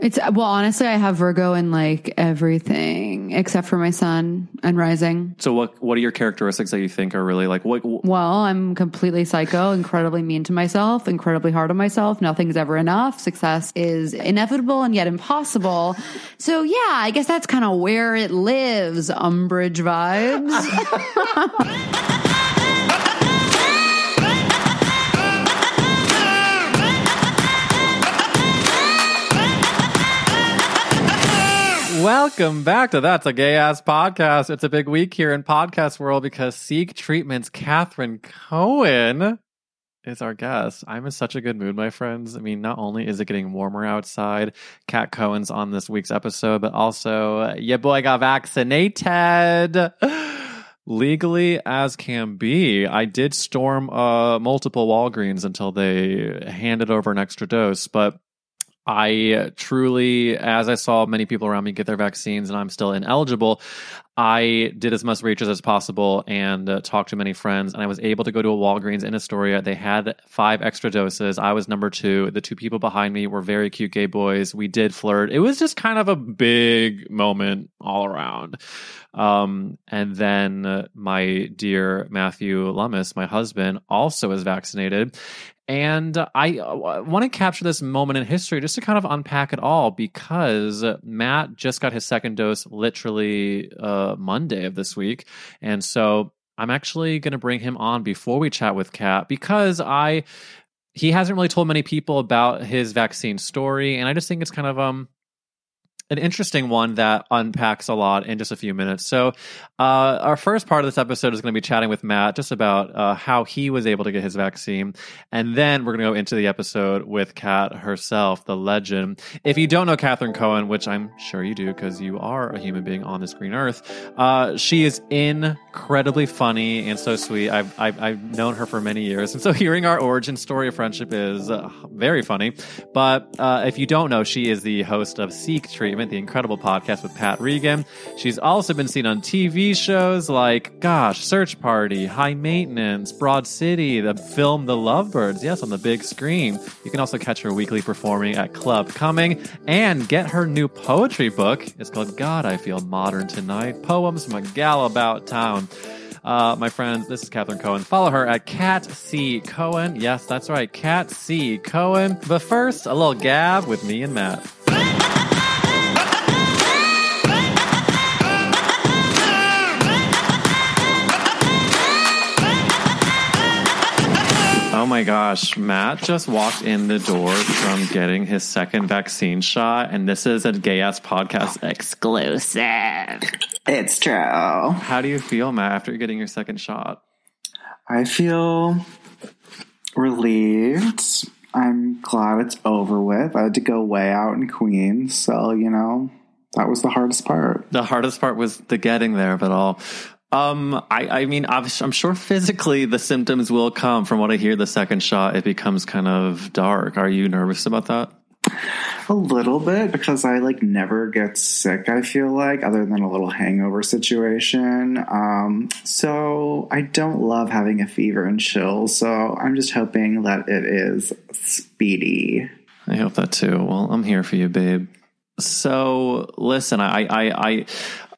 It's well, honestly, I have Virgo in like everything except for my sun and rising. So what what are your characteristics that you think are really like what Well, I'm completely psycho, incredibly mean to myself, incredibly hard on myself. Nothing's ever enough. Success is inevitable and yet impossible. So yeah, I guess that's kind of where it lives. Umbridge vibes. Welcome back to That's a Gay Ass Podcast. It's a big week here in podcast world because Seek Treatment's Catherine Cohen is our guest. I'm in such a good mood, my friends. I mean, not only is it getting warmer outside, Cat Cohen's on this week's episode, but also your boy got vaccinated. Legally as can be. I did storm uh, multiple Walgreens until they handed over an extra dose, but I truly, as I saw many people around me get their vaccines and I'm still ineligible, I did as much research as possible and uh, talked to many friends. And I was able to go to a Walgreens in Astoria. They had five extra doses. I was number two. The two people behind me were very cute gay boys. We did flirt. It was just kind of a big moment all around. Um, and then uh, my dear Matthew Lummis, my husband, also is vaccinated. And I uh, want to capture this moment in history just to kind of unpack it all because Matt just got his second dose literally uh, Monday of this week. And so I'm actually going to bring him on before we chat with Cat because I he hasn't really told many people about his vaccine story and I just think it's kind of um an interesting one that unpacks a lot in just a few minutes. So, uh, our first part of this episode is going to be chatting with Matt just about uh, how he was able to get his vaccine, and then we're going to go into the episode with Cat herself, the legend. If you don't know Catherine Cohen, which I'm sure you do because you are a human being on this green earth, uh, she is incredibly funny and so sweet. I've, I've, I've known her for many years, and so hearing our origin story of friendship is uh, very funny. But uh, if you don't know, she is the host of Seek Treatment the incredible podcast with Pat Regan. She's also been seen on TV shows like, gosh, Search Party, High Maintenance, Broad City, the film The Lovebirds, yes, on the big screen. You can also catch her weekly performing at Club Cumming and get her new poetry book. It's called God, I Feel Modern Tonight Poems from a Gal About Town. Uh, my friends, this is Catherine Cohen. Follow her at Cat C Cohen. Yes, that's right, Cat C Cohen. But first, a little gab with me and Matt. My gosh, Matt just walked in the door from getting his second vaccine shot, and this is a gay ass podcast exclusive. It's true. How do you feel, Matt, after getting your second shot? I feel relieved. I'm glad it's over with. I had to go way out in Queens, so you know that was the hardest part. The hardest part was the getting there of it all. Um, I, I mean, I'm, sure physically the symptoms will come. From what I hear, the second shot it becomes kind of dark. Are you nervous about that? A little bit because I like never get sick. I feel like other than a little hangover situation. Um, so I don't love having a fever and chills. So I'm just hoping that it is speedy. I hope that too. Well, I'm here for you, babe. So listen, I, I, I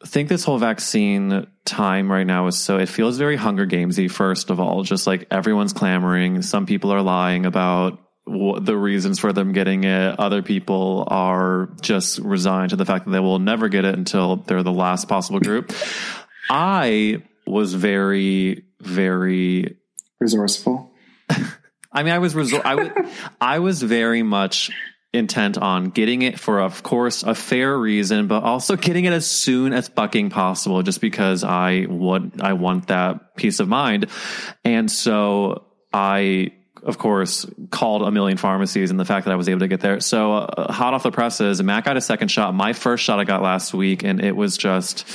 think this whole vaccine time right now is so it feels very Hunger Gamesy. First of all, just like everyone's clamoring. Some people are lying about w- the reasons for them getting it. Other people are just resigned to the fact that they will never get it until they're the last possible group. I was very, very Resourceful. I mean, I was resor- I was I was very much intent on getting it for, of course, a fair reason, but also getting it as soon as fucking possible, just because I would I want that peace of mind, and so I. Of course, called a million pharmacies, and the fact that I was able to get there. So, uh, hot off the presses, Matt got a second shot. My first shot I got last week, and it was just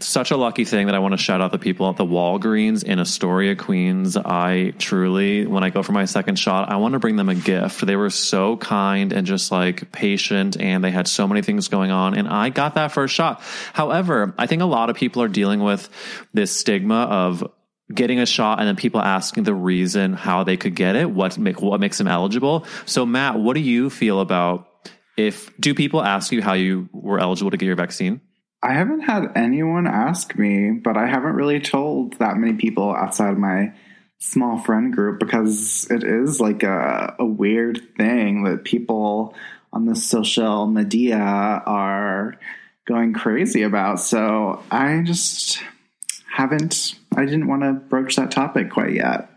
such a lucky thing that I want to shout out the people at the Walgreens in Astoria, Queens. I truly, when I go for my second shot, I want to bring them a gift. They were so kind and just like patient, and they had so many things going on. And I got that first shot. However, I think a lot of people are dealing with this stigma of getting a shot and then people asking the reason how they could get it, what make, what makes them eligible. So, Matt, what do you feel about if do people ask you how you were eligible to get your vaccine? I haven't had anyone ask me, but I haven't really told that many people outside of my small friend group because it is like a, a weird thing that people on the social media are going crazy about. So I just haven't, I didn't want to broach that topic quite yet.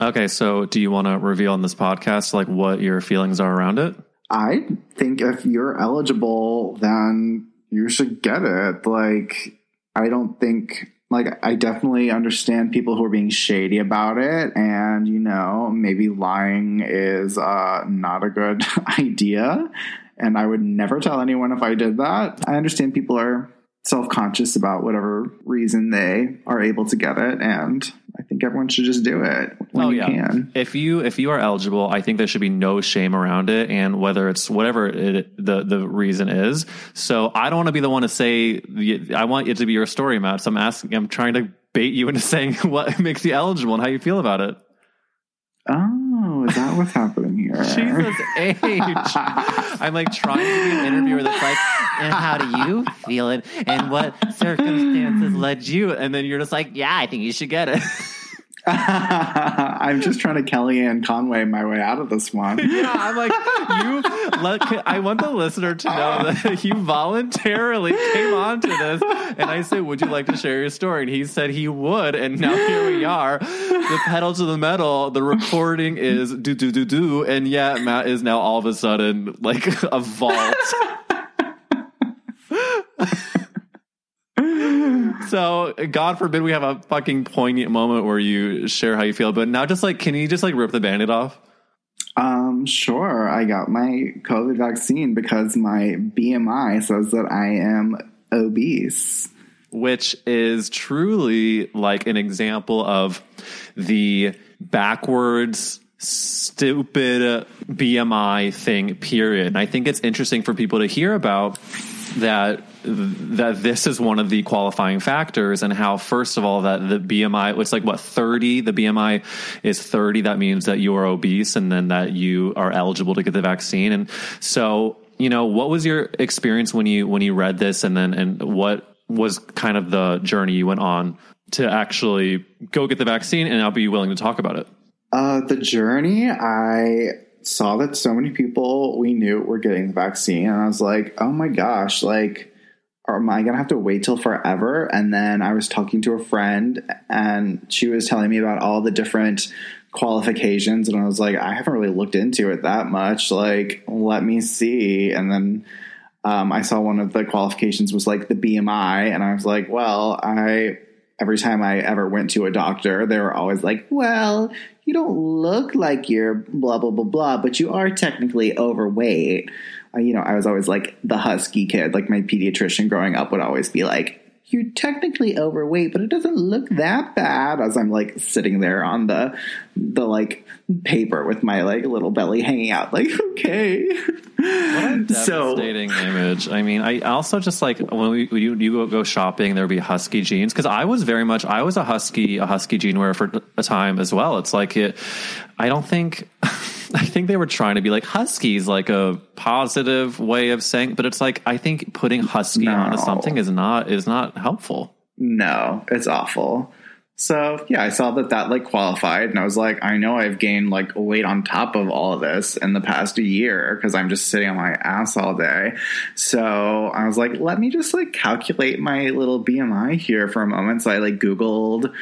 Okay, so do you want to reveal on this podcast like what your feelings are around it? I think if you're eligible, then you should get it. Like, I don't think, like, I definitely understand people who are being shady about it. And, you know, maybe lying is uh, not a good idea. And I would never tell anyone if I did that. I understand people are self conscious about whatever reason they are able to get it. And think everyone should just do it when Oh, you yeah. can. If you if you are eligible, I think there should be no shame around it, and whether it's whatever it, the the reason is. So I don't want to be the one to say. I want it to be your story, Matt. So I'm asking. I'm trying to bait you into saying what makes you eligible and how you feel about it. Oh, is that what's happening here? Jesus age. I'm like trying to be an interviewer that's like, and how do you feel it? And what circumstances led you? And then you're just like, yeah, I think you should get it. I'm just trying to Kellyanne Conway my way out of this one. yeah, I'm like, you. Let, I want the listener to know that you voluntarily came onto this. And I said, would you like to share your story? And he said he would. And now here we are. The pedal to the metal. The recording is do do do do. And yeah, Matt is now all of a sudden like a vault. So, God forbid we have a fucking poignant moment where you share how you feel. But now, just like, can you just like rip the band-aid off? Um, sure. I got my COVID vaccine because my BMI says that I am obese. Which is truly like an example of the backwards, stupid BMI thing, period. And I think it's interesting for people to hear about that that this is one of the qualifying factors and how first of all that the BMI it's like what 30 the BMI is 30 that means that you are obese and then that you are eligible to get the vaccine. And so you know what was your experience when you when you read this and then and what was kind of the journey you went on to actually go get the vaccine and I'll be willing to talk about it? Uh, the journey, I saw that so many people we knew were getting the vaccine, and I was like, oh my gosh, like, am I gonna have to wait till forever? And then I was talking to a friend, and she was telling me about all the different qualifications, and I was like, I haven't really looked into it that much. Like, let me see. And then um, I saw one of the qualifications was like the BMI, and I was like, well, I every time I ever went to a doctor, they were always like, well, you don't look like you're blah, blah, blah, blah, but you are technically overweight. You know, I was always like the husky kid. Like my pediatrician growing up would always be like, you're technically overweight, but it doesn't look that bad as I'm like sitting there on the, the like paper with my like little belly hanging out. Like, okay. What a So- devastating image. I mean, I also just like when we, you, you go, go shopping, there would be husky jeans because I was very much I was a husky a husky jean wearer for a time as well. It's like it. I don't think. I think they were trying to be like huskies, like a positive way of saying, but it's like I think putting husky No. onto something is not is not helpful. No, it's awful. So yeah, I saw that that like qualified, and I was like, I know I've gained like weight on top of all of this in the past year because I'm just sitting on my ass all day. So I was like, let me just like calculate my little BMI here for a moment. So I like Googled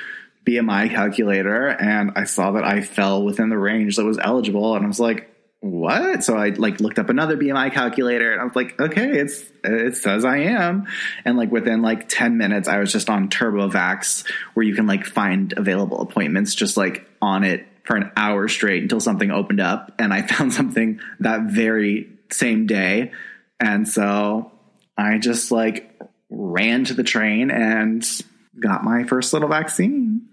BMI calculator, and I saw that I fell within the range that was eligible, and I was like, what? So I like looked up another BMI calculator and I was like, okay, it's it says I am. And like within like 10 minutes I was just on TurboVax where you can like find available appointments just like on it for an hour straight until something opened up and I found something that very same day. And so I just like ran to the train and got my first little vaccine.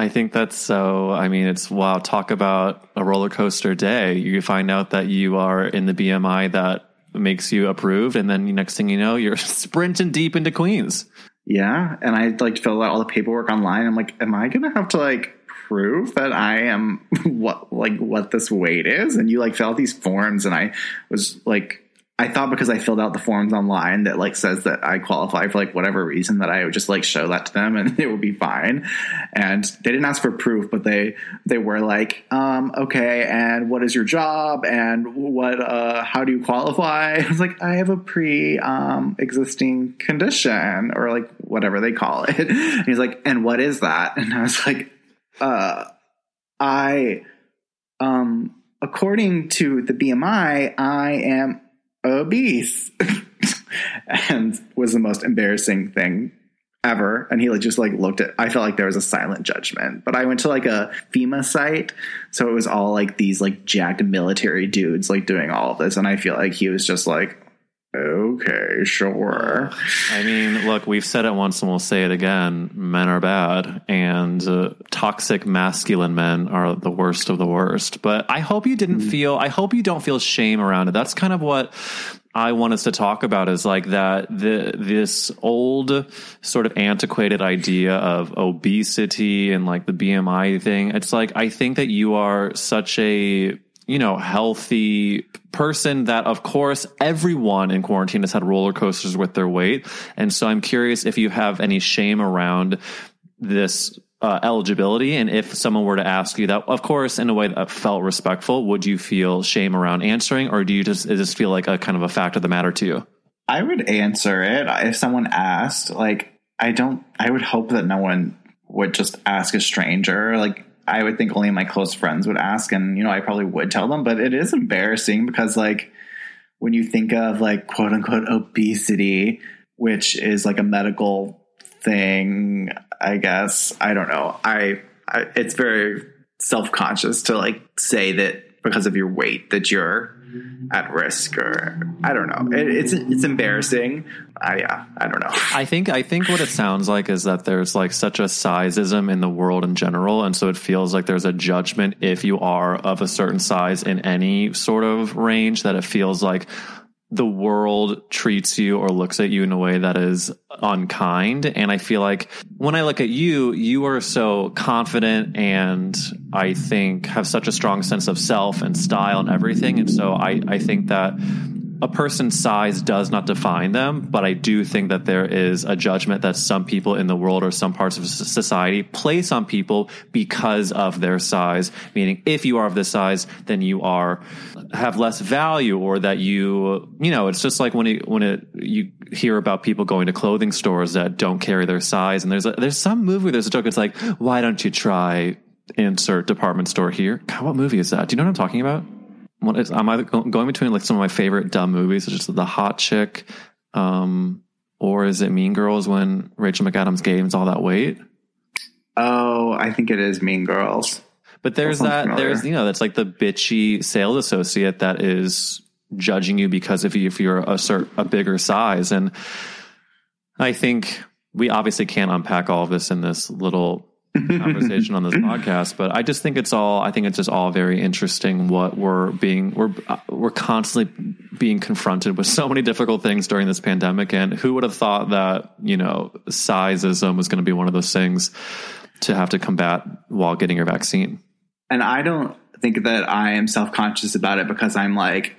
I think that's so. I mean, it's wow. Talk about a roller coaster day. You find out that you are in the BMI that makes you approved, and then next thing you know, you're sprinting deep into Queens. Yeah, and I like filled out all the paperwork online. I'm like, am I gonna have to like prove that I am what like what this weight is? And you like fill out these forms, and I was like I thought because I filled out the forms online that like says that I qualify for like whatever reason that I would just like show that to them and it would be fine. And they didn't ask for proof, but they they were like, um, okay, and what is your job and what uh how do you qualify? I was like, I have a pre um existing condition or like whatever they call it. And he's like, and what is that? And I was like, uh I um according to the BMI, I am obese. And was the most embarrassing thing ever. And he like just like looked at i felt like there was a silent judgment. But i went to like a fema site. So it was all like these like jacked military dudes like doing all this. And i feel like he was just like okay sure I mean, look, we've said it once and we'll say it again. Men are bad, and uh, toxic masculine men are the worst of the worst. But I hope you didn't feel. I hope you don't feel shame around it. That's kind of what I want us to talk about is like that the this old sort of antiquated idea of obesity and like the BMI thing. It's like I think that you are such a you know, healthy person that, of course, everyone in quarantine has had roller coasters with their weight. And so I'm curious if you have any shame around this uh, eligibility. And if someone were to ask you that, of course, in a way that felt respectful, would you feel shame around answering? Or do you just, it just feel like a kind of a fact of the matter to you? i would answer it if someone asked like i don't i would hope that no one would just ask a stranger like I would think only my close friends would ask, and you know, I probably would tell them, but it is embarrassing because like when you think of like quote unquote obesity, which is like a medical thing, I guess I don't know. I, I it's very self conscious to like say that because of your weight that you're at risk or I don't know. It, it's it's embarrassing. I yeah, I don't know. I think I think what it sounds like is that there's like such a sizeism in the world in general, and so it feels like there's a judgment if you are of a certain size in any sort of range that it feels like the world treats you or looks at you in a way that is unkind. And I feel like when I look at you, you are so confident and I think have such a strong sense of self and style and everything. And so I, I think that a person's size does not define them, but I do think that there is a judgment that some people in the world or some parts of society place on people because of their size. Meaning, if you are of this size, then you are have less value, or that you, you know, it's just like when it, when it you hear about people going to clothing stores that don't carry their size, and there's a, there's some movie, there's a joke. It's like, why don't you try insert department store here? God, what movie is that? Do you know what I'm talking about? What is I'm either going between like some of my favorite dumb movies, such as The Hot Chick, um, or is it Mean Girls when Rachel McAdams gains all that weight? Oh, I think it is Mean Girls. But there's that, familiar. there's you know that's like the bitchy sales associate that is judging you because if you if you're a cert, a bigger size, and I think we obviously can't unpack all of this in this little conversation on this podcast but i just think it's all i think it's just all very interesting what we're being we're uh, we're constantly being confronted with so many difficult things during this pandemic and who would have thought that you know sizeism was going to be one of those things to have to combat while getting your vaccine? And I don't think that I am self conscious about it because I'm like,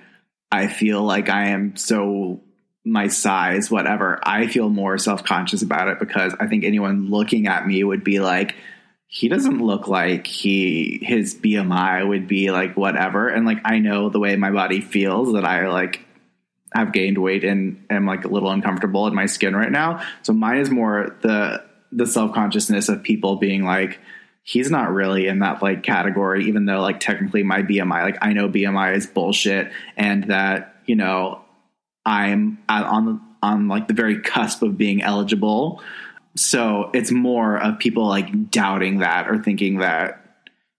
I feel like I am so my size, whatever. I feel more self conscious about it because I think anyone looking at me would be like, he doesn't look like he his BMI would be like whatever. And like I know the way my body feels that I like have gained weight and am like a little uncomfortable in my skin right now. So mine is more the the self consciousness of people being like, he's not really in that like category, even though like technically my BMI, like I know BMI is bullshit and that, you know, I'm on on like the very cusp of being eligible. So it's more of people like doubting that or thinking that,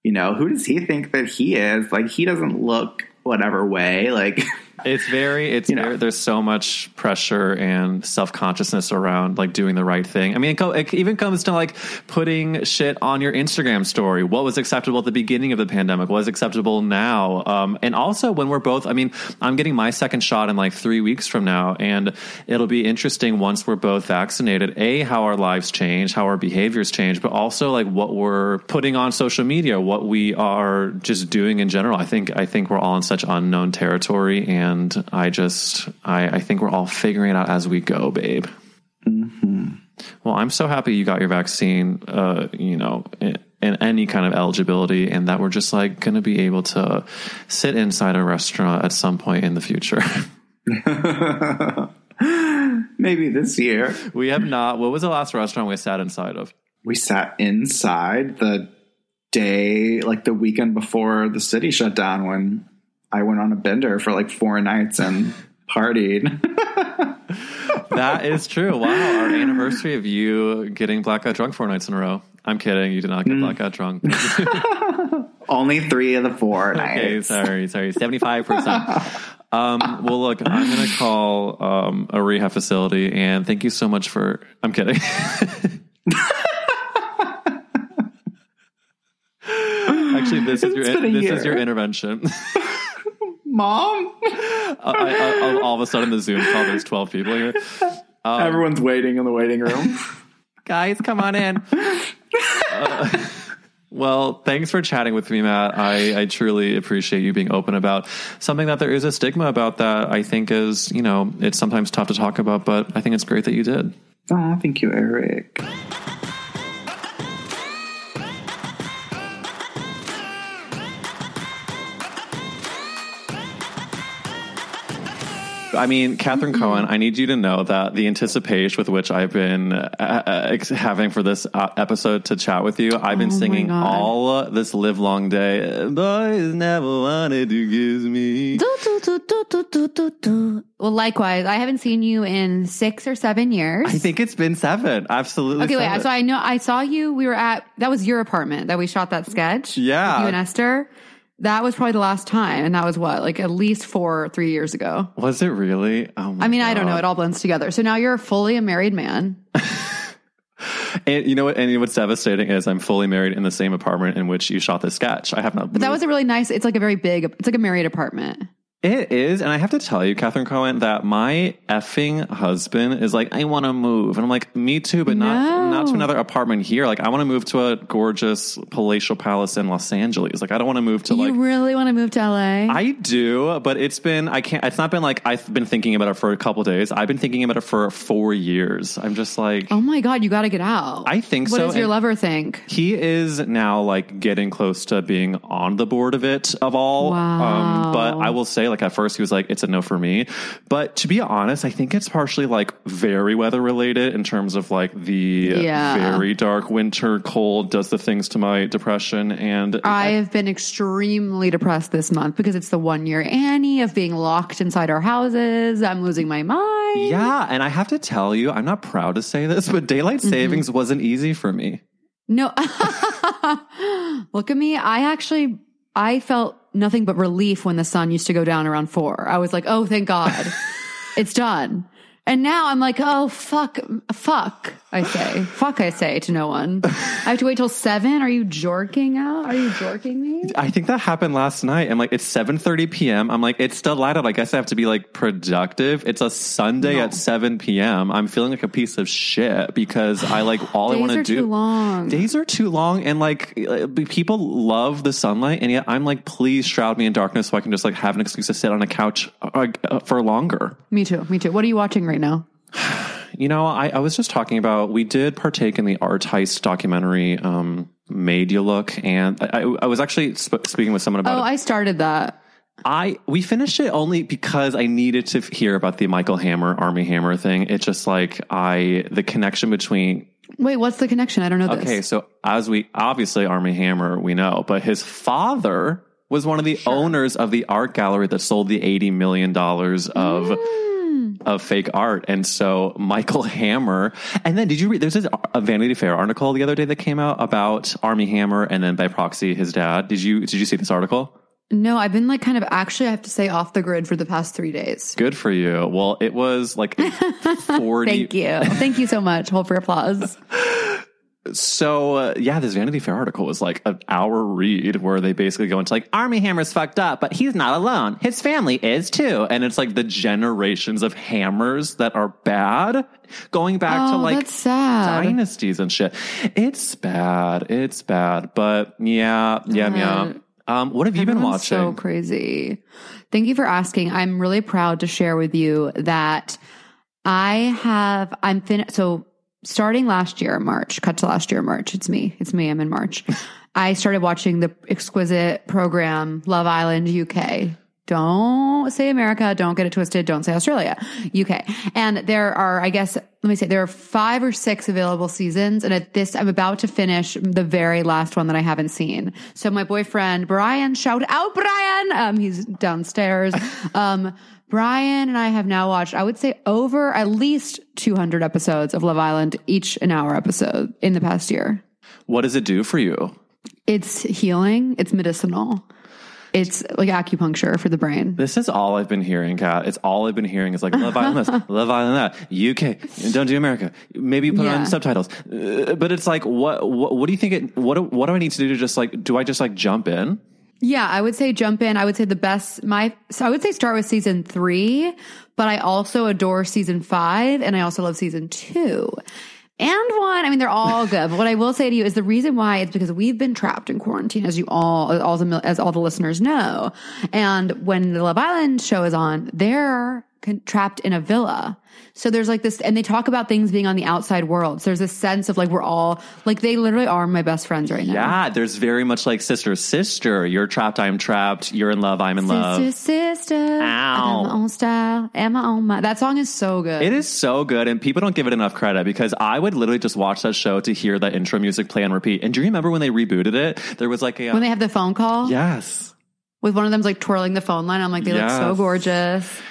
you know, who does he think that he is? Like he doesn't look whatever way. Like It's very, it's You know. very, there's so much pressure and self consciousness around like doing the right thing. I mean, it, co- it even comes to like putting shit on your Instagram story. What was acceptable at the beginning of the pandemic? What is acceptable now? Um, and also when we're both, I mean, I'm getting my second shot in like three weeks from now, and it'll be interesting once we're both vaccinated. A, how our lives change, how our behaviors change, but also like what we're putting on social media, what we are just doing in general. I think, I think we're all in such unknown territory, and I just, I, I think we're all figuring it out as we go, babe. Well, I'm so happy you got your vaccine, uh, you know, in, in any kind of eligibility, and that we're just like going to be able to sit inside a restaurant at some point in the future. maybe this year. we have not. What was the last restaurant we sat inside of? We sat inside the day, like the weekend before the city shut down when I went on a bender for like four nights and partied. That is true. Wow, our anniversary of you getting blackout drunk four nights in a row. I'm kidding. You did not get blackout drunk. Only three of the four nights. Okay, sorry, sorry, seventy five percent. Um, well, look, I'm going to call um, a rehab facility, and thank you so much for. I'm kidding. Actually, this is your this is your intervention. Mom, I, I, I, all of a sudden, the Zoom call. There's 12 people here. everyone's waiting in the waiting room. Guys, come on in. Uh, well, thanks for chatting with me, Matt. I, I truly appreciate you being open about something that there is a stigma about that I think is, you know, it's sometimes tough to talk about, but I think it's great that you did. oh, thank you, Eric. I mean, Catherine Cohen, I need you to know that the anticipation with which I've been uh, uh, having for this uh, episode to chat with you, I've been Oh singing all this live long day. Boys never wanted to kiss me. Do, do, do. Well, likewise, I haven't seen you in six or seven years. I think it's been seven. Absolutely. Okay, wait. So I know I saw you. We were at that was your apartment that we shot that sketch. Yeah. you and Esther. That was probably the last time, and that was what like at least four, three years ago. Was it really? Oh my I mean, I don't know. It all blends together. So now you're fully a married man. And you know what? And what's devastating is I'm fully married in the same apartment in which you shot this sketch. I have not. But that was a really nice. It's like a very big. It's like a married apartment. It is, and I have to tell you, Catherine Cohen, that my effing husband is like, I want to move, and I'm like, me too, but not No. not to another apartment here. Like, I want to move to a gorgeous palatial palace in Los Angeles. Like, I don't want to move to you like. really want to move to LA? I do, but it's been I can't. It's not been like I've been thinking about it for a couple days. I've been thinking about it for four years. I'm just like, oh my god, you got to get out. I think so. What so, does your and- lover think? He is now like getting close to being on the board of it of all. Wow. Um, but I will say, like at first he was like, it's a no for me. But to be honest, I think it's partially like very weather related in terms of like the Yeah. very dark winter cold does the things to my depression. And I have been extremely depressed this month because it's the one year Annie of being locked inside our houses. I'm losing my mind. yeah, and I have to tell you, I'm not proud to say this, but daylight Mm-hmm. savings wasn't easy for me. No, look at me. I actually, I felt nothing but relief when the sun used to go down around four. I was like, oh, thank God, it's done. And now I'm like, oh, fuck, fuck, I say. Fuck, I say to no one. I have to wait till seven. Are you jorking out? Are you jorking me? I think that happened last night. I'm like, it's 7:30 p.m. I'm like, it's still light out. I guess I have to be like productive. It's a Sunday at 7 p.m. I'm feeling like a piece of shit because I like all I want to do. Days are too long. Days are too long, and like uh, people love the sunlight, and yet I'm like, please shroud me in darkness so I can just like have an excuse to sit on a couch uh, uh, for longer. Me too. Me too. What are you watching right now? you know, I, I was just talking about, we did partake in the art heist documentary, um, Made You Look. And I, I, was actually sp- speaking with someone about Oh, it. I started that. I we finished it only because I needed to hear about the Michael Hammer Armie Hammer thing. It's just like I the connection between Wait, what's the connection? I don't know this. okay, so as we obviously Armie Hammer we know, but his father was one of the owners of the art gallery that sold the eighty million dollars of Mm. Of fake art, and so Michael Hammer. And then did you read? There's a, a Vanity Fair article the other day that came out about Armie Hammer, and then by proxy his dad. Did you did you see this article? No, I've been like kind of actually, I have to say, off the grid for the past three days. Good for you. Well, it was like a 40. Thank you. Thank you so much. Hold for applause. So, uh, yeah, this Vanity Fair article was like an hour read where they basically go into like, Armie Hammer's fucked up, but he's not alone. His family is too. And it's like the generations of hammers that are bad going back to Oh, like sad. dynasties and shit. It's bad. It's bad. But yeah, yeah, yeah. Um, what have you been watching? So crazy. Thank you for asking. I'm really proud to share with you that I have, I'm fin, so starting last year, March, cut to last year, March. It's me. It's me. I'm in March. I started watching the exquisite program, Love Island UK. Don't say America. Don't get it twisted. Don't say Australia, UK. And there are, I guess, let me say, there are five or six available seasons. And at this, I'm about to finish the very last one that I haven't seen. So my boyfriend, Brian, shout out Brian. Um, he's downstairs. Um, Brian and I have now watched, I would say over at least 200 episodes of Love Island, each an hour episode in the past year. what does it do for you? It's healing. It's medicinal. It's like acupuncture for the brain. This is all I've been hearing, Cat. It's all I've been hearing is like Love Island this, Love Island that, UK, don't do America. Maybe put Yeah. on subtitles. Uh, but it's like, what, what, what do you think it, what, do- what do I need to do to just like, do I just like jump in? Yeah, I would say jump in. I would say the best, my, so I would say start with season three, but I also adore season five and I also love season two. And one, I mean, they're all good. But what I will say to you is the reason why it's because we've been trapped in quarantine, as you all, all the, as all the listeners know. And when the Love Island show is on, they're trapped in a villa. So there's like this, and they talk about things being on the outside world. So there's this sense of like we're all, like they literally are my best friends right now. Yeah, there's very much like sister, sister. You're trapped, I'm trapped. You're in love, I'm in love. Sister, sister. I my own style and my own mind. That song is so good. It is so good, and people don't give it enough credit because I would literally just watch that show to hear that intro music play and repeat. And do you remember when they rebooted it? There was like a When they have the phone call yes, with one of them's like twirling the phone line. I'm like, they look so gorgeous.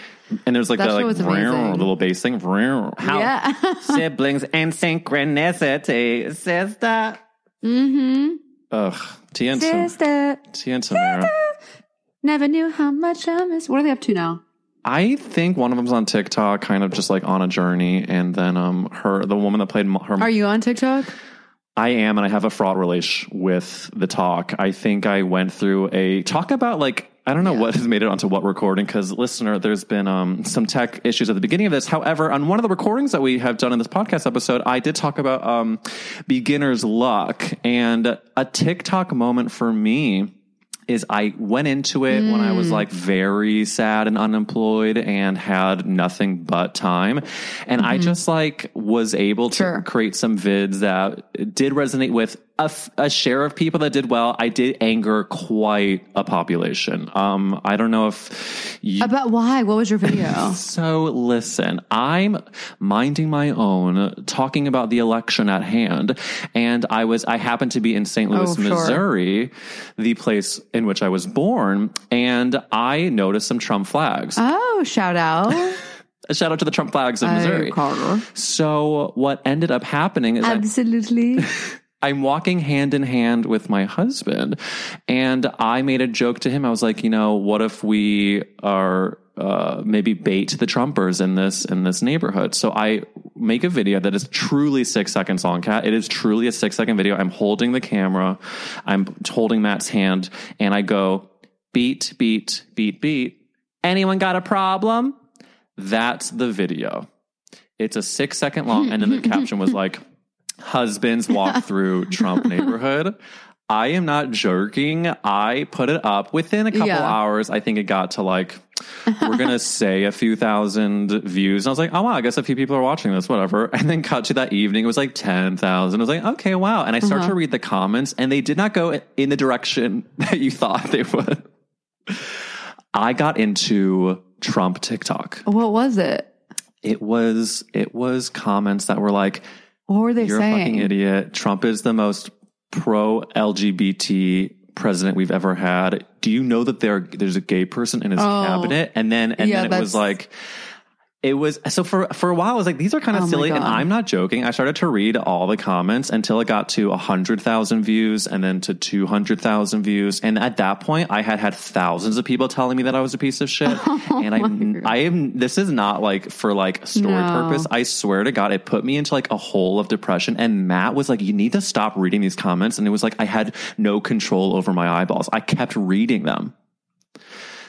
And there's like That the like was vroom, little bass thing. vroom. How Yeah. siblings and synchronicity, sister. mm-hmm. Ugh, Tia and, Tam- Sister. Tia and Tamera. Never knew how much I miss. What are they up to now? I think one of them's on TikTok, kind of just like on a journey, and then um her the woman that played her Are you on TikTok? I am, and I have a fraud relation with the talk. I think I went through a talk about like I don't know what has made it onto what recording because listener, there's been um, some tech issues at the beginning of this. However, on one of the recordings that we have done in this podcast episode, I did talk about um, beginner's luck and a TikTok moment for me is I went into it when I was Mm. like very sad and unemployed and had nothing but time. And I just like was able to Mm-hmm. Sure. create some vids that did resonate with a, f- a share of people that did well. I did anger quite a population. Um, I don't know if you, About why? What was your video? so listen, I'm minding my own, talking about the election at hand, and I was I happened to be in St. Louis, Oh, sure. Missouri, the place in which I was born, and I noticed some Trump flags. oh, shout out. A shout out to the Trump flags of Missouri. Hey, So what ended up happening is I- Absolutely. I'm walking hand in hand with my husband, and I made a joke to him. I was like, you know, what if we are uh, maybe bait the Trumpers in this in this neighborhood? So I make a video that is truly six seconds long. Cat, it is truly a six second video. I'm holding the camera, I'm holding Matt's hand, and I go beat, beat, beat, beat. Anyone got a problem? That's the video. It's a six second long, and then the caption was like, husbands walk through Trump neighborhood. I am not jerking. I put it up within a couple Yeah. hours. I think it got to like, we're going to say a few thousand views. And I was like, oh, wow, I guess a few people are watching this, whatever. And then cut to that evening, it was like 10,000. I was like, okay, wow. And I started Uh-huh. to read the comments and they did not go in the direction that you thought they would. I got into Trump TikTok. What was it? It was, it was comments that were like, What were they saying? you're a fucking idiot. Trump is the most pro LGBT president we've ever had. Do you know that there there's a gay person in his Oh. cabinet? And then and Yeah, then it was like it was so for for a while I was like these are kind of Oh silly and I'm not joking. I started to read all the comments until it got to 100,000 views and then to 200,000 views and at that point I had had thousands of people telling me that I was a piece of shit oh and I I am this is not like for like story No. purpose. I swear to God, it put me into like a hole of depression. And Matt was like, You need to stop reading these comments. And it was like, I had no control over my eyeballs. I kept reading them.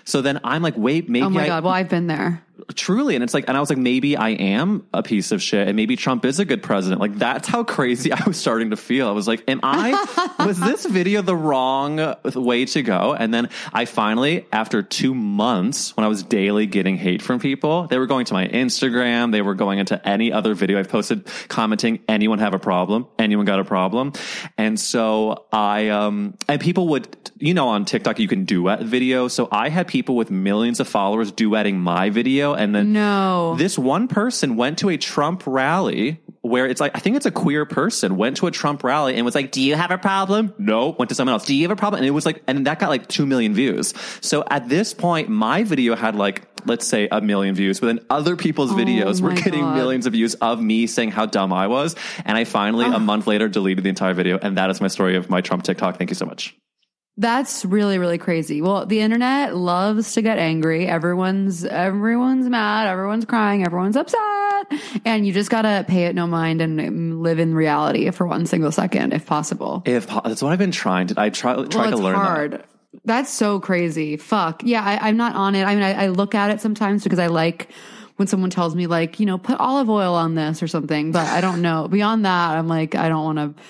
So then I'm like, wait, maybe Oh my I god! Well, I've been there. Truly. And it's like, and I was like, maybe I am a piece of shit and maybe Trump is a good president. Like that's how crazy I was starting to feel. I was like, am I, was this video the wrong way to go? And then I finally, after two months, when I was daily getting hate from people, they were going to my Instagram. They were going into any other video I've posted commenting, anyone have a problem? Anyone got a problem? And so I, um, and people would, you know, on TikTok, you can duet video. So I had people with millions of followers duetting my video. And then No. this one person went to a Trump rally where it's like, I think it's a queer person went to a Trump rally and was like, do you have a problem? No. Went to someone else. Do you have a problem? And it was like, and that got like 2 million views. So at this point, my video had like, let's say a million views, but then other people's oh videos were Oh getting God. millions of views of me saying how dumb I was. And I finally, a month later, deleted the entire video. And that is my story of my Trump TikTok. Thank you so much. That's really, really crazy. Well, the internet loves to get angry. Everyone's, everyone's mad. Everyone's crying. Everyone's upset. And you just gotta pay it no mind and live in reality for one single second, if possible. If that's what I've been trying to, I try, try well, to learn that. hard. That's so crazy. Fuck. Yeah, I, I'm not on it. I mean, I, I look at it sometimes because I like when someone tells me, like, you know, put olive oil on this or something, but I don't know. Beyond that, I'm like, I don't want to.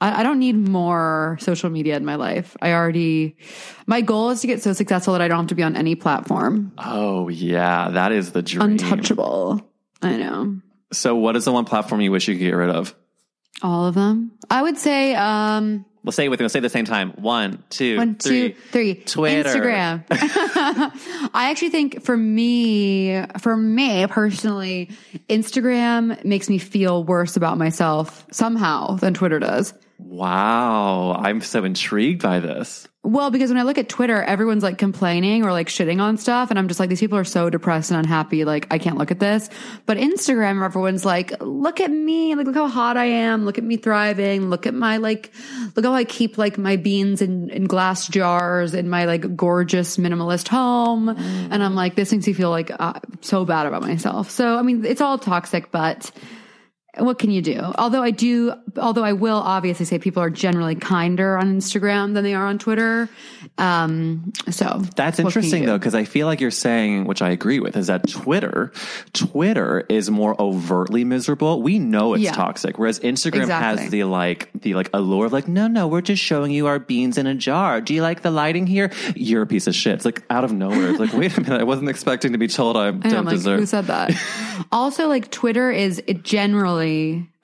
I, I don't need more social media in my life. I already, my goal is to get so successful that I don't have to be on any platform. Oh yeah, that is the dream. Untouchable. I know. So, what is the one platform you wish you could get rid of? All of them. I would say, um, Let's say it with me. Let's say it at the same time. One, two, One, three. two, three. Twitter. Instagram. I actually think for me, for me personally, Instagram makes me feel worse about myself somehow than Twitter does. Wow, I'm so intrigued by this. Well, because when I look at Twitter, everyone's like complaining or like shitting on stuff. And I'm just like, these people are so depressed and unhappy. Like, I can't look at this. But Instagram, everyone's like, look at me. Like, look how hot I am. Look at me thriving. Look at my like, look how I keep like my beans in, in glass jars in my like gorgeous minimalist home. And I'm like, this makes me feel like uh, so bad about myself. So, I mean, it's all toxic, but what can you do? Although I do, although I will obviously say people are generally kinder on Instagram than they are on Twitter. Um, so That's what can you interesting though, because I feel like you're saying, which I agree with, is that Twitter, Twitter is more overtly miserable. We know it's Yeah. toxic, whereas Instagram Exactly. has the like the like allure of like, no, no, we're just showing you our beans in a jar. Do you like the lighting here? You're a piece of shit. It's like out of nowhere. It's like, wait a minute, I wasn't expecting to be told I I don't I'm like, deserve. who said that? also, like Twitter is it generally.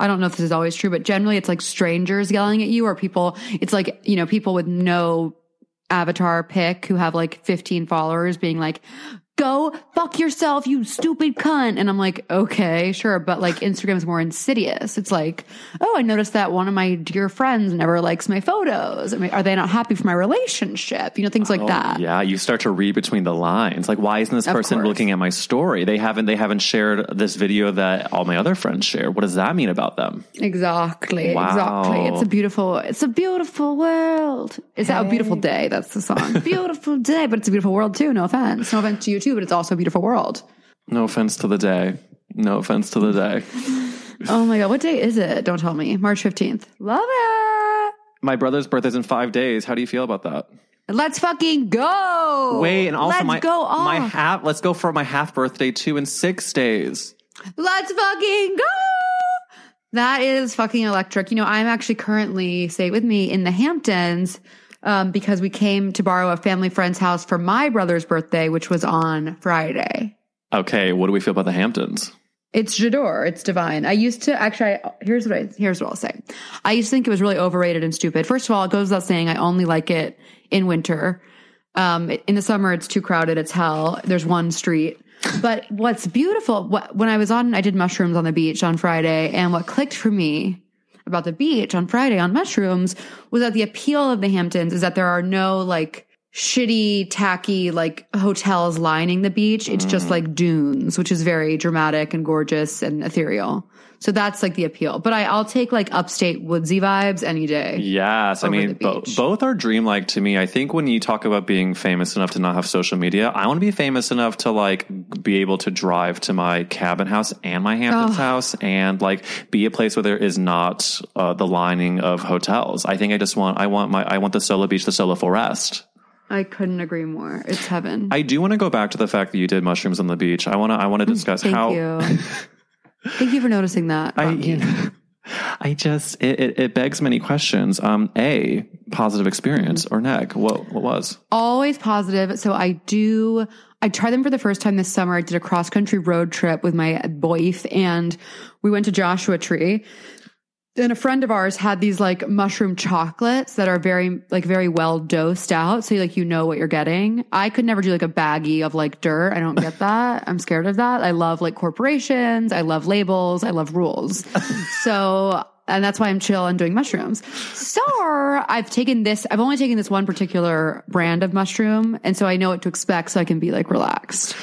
I don't know if this is always true, but generally it's like strangers yelling at you or people. It's like you know people with no avatar pick who have like 15 followers being like, "Go fuck yourself, you stupid cunt." And I'm like, okay, sure, but like Instagram is more insidious. It's like, oh, I noticed that one of my dear friends never likes my photos. I mean, are they not happy for my relationship? You know, things like oh, that. Oh, Yeah, you start to read between the lines. Like, why isn't this Of person course. looking at my story? They haven't. They haven't shared this video that all my other friends share. What does that mean about them? Exactly. Wow. Exactly. It's a beautiful, it's a beautiful world. It's a beautiful day. That's the song. beautiful day, but it's a beautiful world too. No offense. No offense to you too, but it's also a beautiful world. No offense to the day. No offense to the day. Oh my God. What day is it? Don't tell me. March 15th. Love it. My brother's birthday's in five days. How do you feel about that? Let's fucking go. Wait, and also Let's my go off. my half. Let's go for my half birthday too in six days. Let's fucking go. That is fucking electric. You know, I'm actually currently, say with me, in the Hamptons um, because we came to borrow a family friend's house for my brother's birthday, which was on Friday. Okay, what do we feel about the Hamptons? It's J'adore. It's divine. I used to actually. I, here's what I. Here's what I'll say. I used to think it was really overrated and stupid. First of all, it goes without saying. I only like it in winter. Um, in the summer, it's too crowded. It's hell. There's one street. But what's beautiful, what, when I was on, I did mushrooms on the beach on Friday, and what clicked for me about the beach on Friday on mushrooms was that the appeal of the Hamptons is that there are no like shitty, tacky like hotels lining the beach. It's just mm. like dunes, which is very dramatic and gorgeous and ethereal. So that's like the appeal. But I, I'll take like upstate woodsy vibes any day. Yes, I mean bo- both are dreamlike to me. I think when you talk about being famous enough to not have social media, I want to be famous enough to like be able to drive to my cabin house and my Hamptons Oh. house and like be a place where there is not uh, the lining of hotels. I think I just want I want my I want the solo beach, the solo forest. I couldn't agree more. It's heaven. I do want to go back to the fact that you did mushrooms on the beach. I want to I want to discuss how you. Thank you for noticing that. I, you know, I just it, it, it begs many questions. Um, a positive experience or neg? What what was? always positive. So I do, I tried them for the first time this summer. I did a cross country road trip with my boyf and we went to Joshua Tree. And a friend of ours had these like mushroom chocolates that are very, like very well dosed out. So like, you know what you're getting. I could never do like a baggie of like dirt. I don't get that. I'm scared of that. I love like corporations. I love labels. I love rules. so, and that's why I'm chill and doing mushrooms. So I've taken this, I've only taken this one particular brand of mushroom. And so I know what to expect so I can be like relaxed.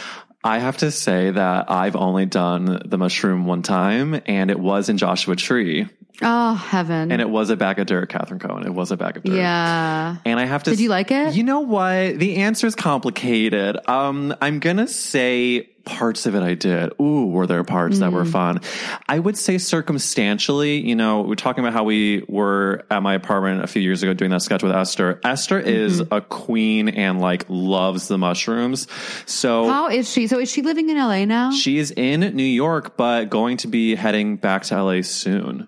I have to say that I've only done the mushroom one time, and it was in Joshua Tree, Oh, heaven. and it was a bag of dirt, Catherine Cohen. It was a bag of dirt. yeah. And I have to. Did you like it? You know what? The answer is complicated. Um, I'm gonna say parts of it I did. Ooh, were there parts that Mm. were fun? I would say circumstantially. You know, we're talking about how we were at my apartment a few years ago doing that sketch with Esther. Esther is Mm-hmm. a queen and like loves the mushrooms. So How is she? So is she living in LA now? she is in New York, but going to be heading back to LA soon.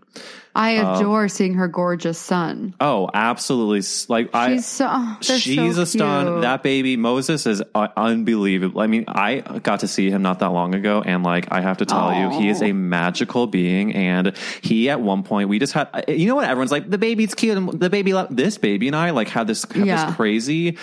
I Um, adore seeing her gorgeous son. Oh, absolutely! Like I, She's so, oh, she's so a stun. That baby Moses is uh, unbelievable. I mean, I got to see him not that long ago, and like I have to tell you, he is a magical being. And he, at one point, we just had, uh, you know what? Everyone's like, the baby's cute, and the baby, this baby and I like had this have Yeah. this crazy.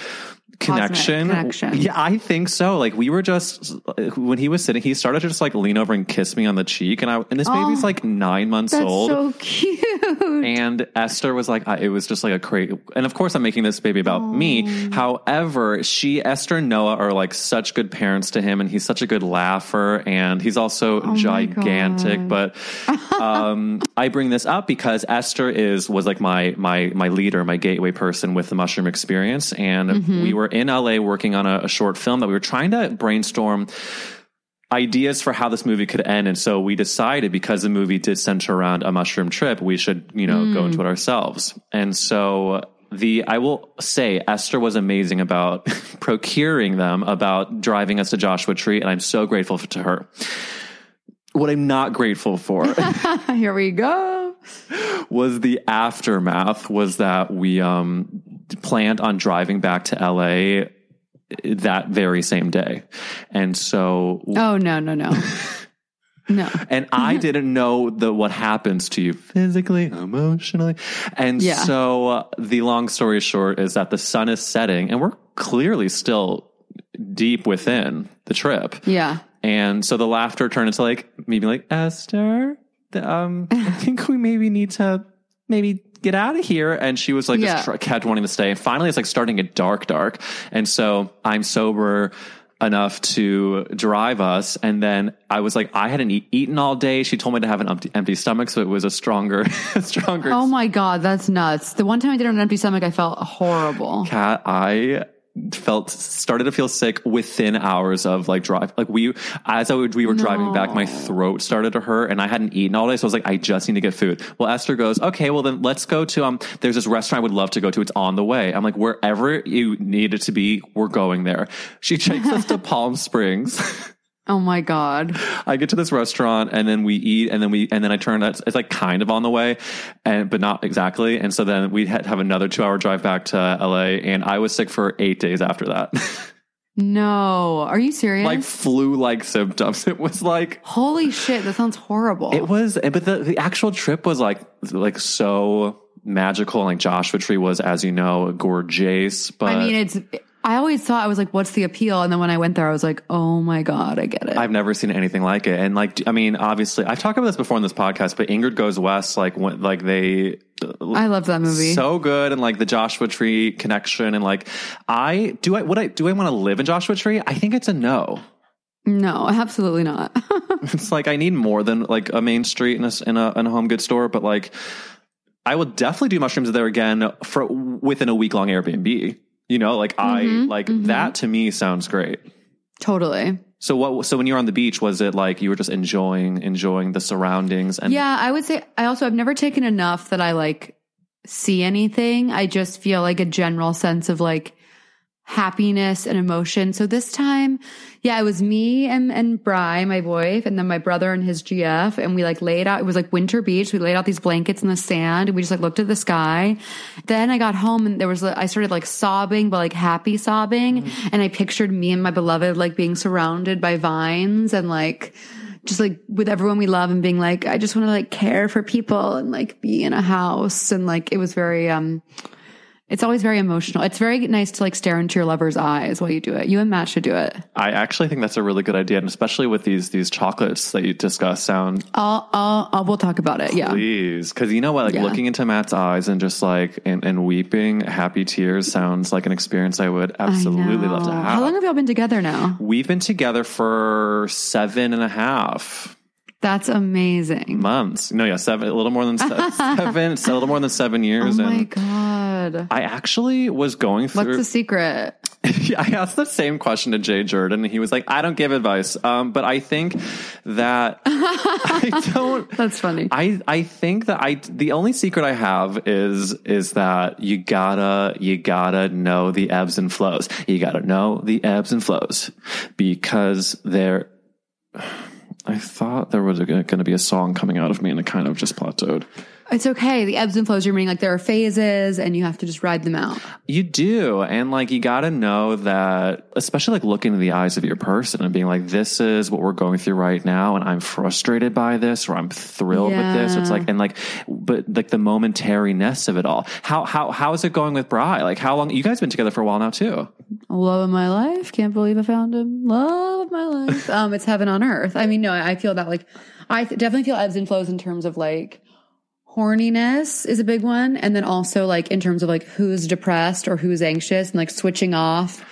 Connection. connection. Yeah, I think so. Like we were just when he was sitting, he started to just like lean over and kiss me on the cheek, and I and this baby's like nine months That's old. so cute. And Esther was like, I, it was just like a crazy. And of course, I'm making this baby about me. However, she, Esther and Noah are like such good parents to him, and he's such a good laugher, and he's also gigantic. But um, I bring this up because Esther is was like my my my leader, my gateway person with the mushroom experience, and we were in LA working on a, a short film that we were trying to brainstorm ideas for how this movie could end. And so we decided because the movie did center around a mushroom trip, we should, you know, go into it ourselves. And so the, I will say Esther was amazing about procuring them, about driving us to Joshua Tree. And I'm so grateful to her. What I'm not grateful for Here we go. was the aftermath was that we, um, planned on driving back to LA that very same day. And so Oh no, no, no. No. and I didn't know the what happens to you physically, emotionally, and Yeah. so uh, the long story short is that the sun is setting, and we're clearly still deep within the trip, Yeah. and so the laughter turned into like maybe like Esther, the, um, I think we maybe need to maybe get out of here, and she was like Yeah. just tr- kept wanting to stay, and finally it's like starting to get dark, dark, and so I'm sober enough to drive us. And then I was like, I hadn't eat, eaten all day. She told me to have an empty, empty stomach. So it was a stronger, stronger Oh my God, that's nuts. The one time I did it on an empty stomach, I felt horrible. cat. I felt, started to feel sick within hours of like drive. Like we, as I would, we were driving back, my throat started to hurt and I hadn't eaten all day. So I was like, I just need to get food. Well, Esther goes, okay, well then let's go to, um, there's this restaurant I would love to go to. It's on the way. I'm like, wherever you need it to be, we're going there. She takes us to Palm Springs. Oh my God. I get to this restaurant and then we eat and then we and then I turn it's, it's like kind of on the way and but not exactly and so then we had have another 2 hour drive back to LA and I was sick for 8 days after that. No. Are you serious? like flu like symptoms. It was like Holy shit, that sounds horrible. it was but the the actual trip was like like so magical like Joshua Tree was as you know gorgeous but I mean, it's. I always thought I was like, "What's the appeal?" And then when I went there, I was like, "Oh my god, I get it." I've never seen anything like it. And like, I mean, obviously, I've talked about this before in this podcast, but Ingrid Goes West, like, when, like they I love that movie. so good, and like the Joshua Tree connection, and like, I do I would I do I want to live in Joshua Tree? I think it's a no. no, absolutely not. It's like I need more than like a main street in a in a, in a home goods store, but like, I will definitely do mushrooms there again for within a week long Airbnb. You know, like I mm-hmm. like mm-hmm. that to me sounds great. totally. So what? So when you were on the beach, was it like you were just enjoying enjoying the surroundings? And Yeah, I would say I also I've never taken enough that I like see anything. I just feel like a general sense of like happiness and emotion. So this time, yeah, it was me and and Bry, my wife, and then my brother and his GF, and we like laid out. It was like winter beach. We laid out these blankets in the sand, and we just like looked at the sky. Then I got home, and there was I started like sobbing, but like happy sobbing, and I pictured me and my beloved like being surrounded by vines and like just like with everyone we love and being like, I just want to like care for people and like be in a house. And like, it was very, um, it's always very emotional. It's very nice to like stare into your lover's eyes while you do it. You and Matt should do it. I actually think that's a really good idea, and especially with these these chocolates that you discuss. Sound I'll, I'll, I'll we'll talk about it. Yeah. please, because you know what? Like Yeah. looking into Matt's eyes and just like and, and weeping happy tears sounds like an experience I would I absolutely love to have. How long have y'all been together now? We've been together for seven and a half That's amazing. months. No, yeah, seven. A little more than se- seven. It's a little more than seven years. Oh my God. I actually was going through. What's the secret? I asked the same question to Jay Jordan, and he was like, "I don't give advice, um, but I think that I don't." That's funny. I I think that I the only secret I have is is that you gotta you gotta know the ebbs and flows. You gotta know the ebbs and flows because there. I thought there was going to be a song coming out of me, and it kind of just plateaued. It's okay. The ebbs and flows, you're meaning like there are phases and you have to just ride them out. You do. And like, you got to know that, especially like looking in the eyes of your person and being like, this is what we're going through right now. And I'm frustrated by this or I'm thrilled with this. It's like, and like, but like the momentariness of it all. How, how, how is it going with Bry? Like, how long, you guys been together for a while now too. Love of my life. Can't believe I found him. Love of my life. Um, it's heaven on earth. I mean, no, I feel that like, I definitely feel ebbs and flows in terms of like horniness is a big one. And then also like in terms of like who's depressed or who's anxious and like switching off.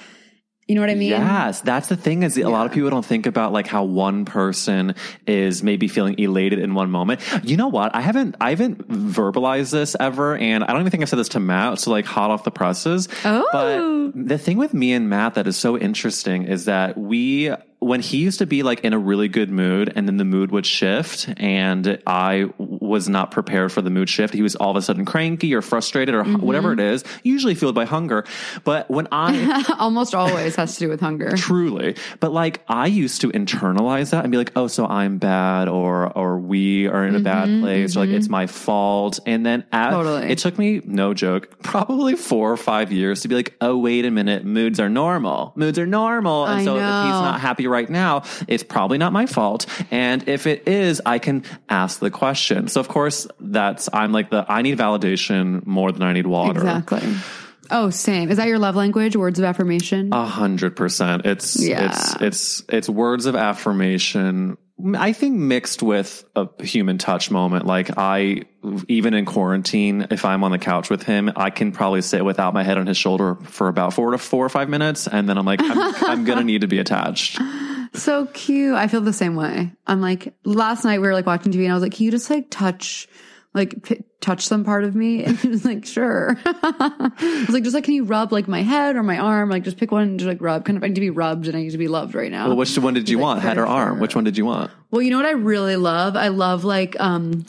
You know what I mean? Yes, that's the thing is a lot of people don't think about like how one person is maybe feeling elated in one moment. You know what? I haven't I haven't verbalized this ever and I don't even think I've said this to Matt, so like hot off the presses. Oh. But the thing with me and Matt that is so interesting is that we when he used to be like in a really good mood and then the mood would shift and I was not prepared for the mood shift. He was all of a sudden cranky or frustrated or mm-hmm. whatever it is, usually fueled by hunger. But when I Almost always has to do with hunger. Truly. But like I used to internalize that and be like, oh, so I'm bad or or we are in a bad mm-hmm, place or like mm-hmm. it's my fault. And then at, Totally. it took me, no joke, probably four or five years to be like, oh, wait a minute, moods are normal. Moods are normal. And I so if he's not happy right now, it's probably not my fault. And if it is, I can ask the question. So of course that's I'm like the I need validation more than I need water. Exactly. Oh, same. Is that your love language? Words of affirmation? A hundred percent. It's Yeah. it's it's it's words of affirmation. I think mixed with a human touch moment. Like I, even in quarantine, if I'm on the couch with him, I can probably sit without my head on his shoulder for about four to four or five minutes, and then I'm like, I'm, I'm gonna need to be attached. So cute. I feel the same way. I'm like, last night we were like watching TV and I was like, can you just like touch, like p- touch some part of me? And he was like, sure. I was like, just like, can you rub like my head or my arm? Like, just pick one and just like rub. Kind of, I need to be rubbed and I need to be loved right now. Well, which one did you He's like, want, head "For or arm? sure." Which one did you want? Well, you know what I really love? I love like, um,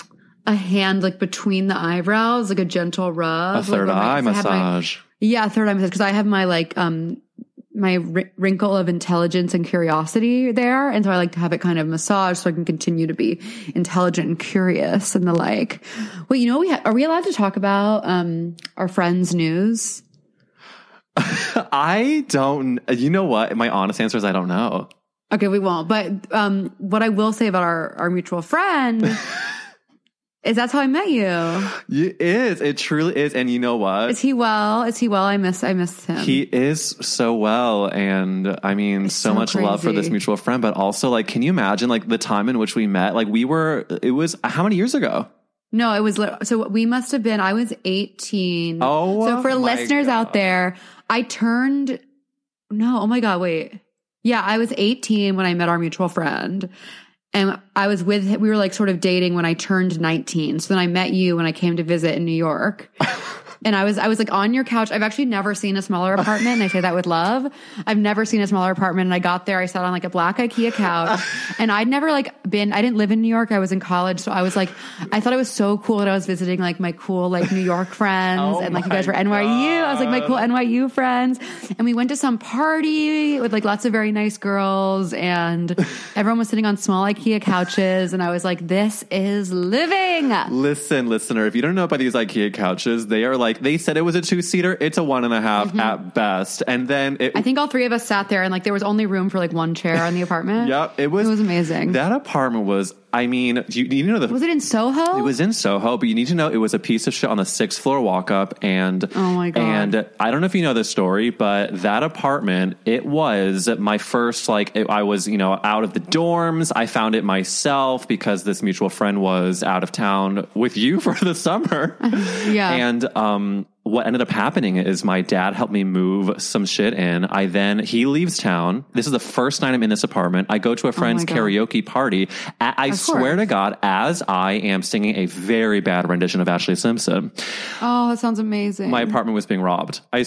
a hand like between the eyebrows, like a gentle rub. A third my- eye 'cause have my- massage. yeah, third eye massage because I have my like um my wr- wrinkle of intelligence and curiosity there, and so I like to have it kind of massaged so I can continue to be intelligent and curious and the like. Well, you know, we ha- are we allowed to talk about um our friends' news? I don't. You know what? My honest answer is I don't know. Okay, we won't. But um, what I will say about our our mutual friend is that's how I met you. It is. It truly is. And you know what? Is he well? Is he well? I miss I miss him. He is so well, and I mean, so, so much love for this mutual friend. But also, like, can you imagine, like, the time in which we met? Like, we were. It was how many years ago? No, it was so we must have been. I was eighteen. Oh, so for listeners out there, I turned. No, oh my god, wait. Yeah, I was eighteen when I met our mutual friend, and I was with. We were like sort of dating when I turned nineteen. So then I met you when I came to visit in New York. And I was, I was like on your couch. I've actually never seen a smaller apartment. And I say that with love. I've never seen a smaller apartment. And I got there, I sat on like a black Ikea couch and I'd never like been, I didn't live in New York. I was in college. So I was like, I thought it was so cool that I was visiting like my cool, like New York friends Oh and like you guys were NYU. I was like my cool NYU friends. And we went to some party with like lots of very nice girls and everyone was sitting on small Ikea couches. And I was like, this is living. Listen, listener, if you don't know about these IKEA couches, they are like they said it was a two seater. It's a one and a half at best, and then it. Mm-hmm. I think all three of us sat there and like there was only room for like one chair in the apartment. Yep, it was. It was amazing. That apartment was. I mean, do you, you know the was it in Soho? It was in Soho, but you need to know it was a piece of shit on the sixth floor walk up. And Oh my God. And I don't know if you know this story, but that apartment, it was my first like it, I was you know out of the dorms. I found it myself because this mutual friend was out of town with you for the summer. Yeah. And um, what ended up happening is my dad helped me move some shit in. I then he leaves town. This is the first night I'm in this apartment. I go to a oh friend's Oh karaoke party. I swear to God, as I am singing a very bad rendition of Ashlee Simpson, oh, that sounds amazing. my apartment was being robbed. I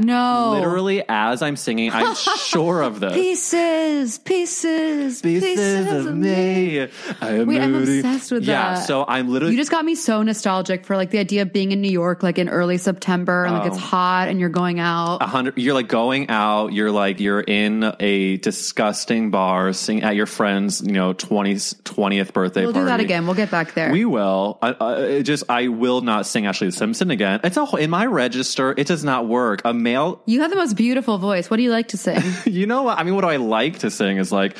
No. literally as I'm singing, I'm sure of this. pieces, pieces, pieces, of me. I am Wait, I'm obsessed with yeah, that. so I'm literally You just got me so nostalgic for like the idea of being in New York, like in early September, and like it's Oh. hot, and you're going out. a hundred. You're like going out. You're like you're in a disgusting bar, sing at your friend's, you know, 20th twentieth birthday we'll do that again. We'll get back there. We will. I, I, it just I will not sing Ashlee Simpson again. It's a whole- in my register. It does not work. A male. you have the most beautiful voice. What do you like to sing? You know what? I mean, what do I like to sing? Is like,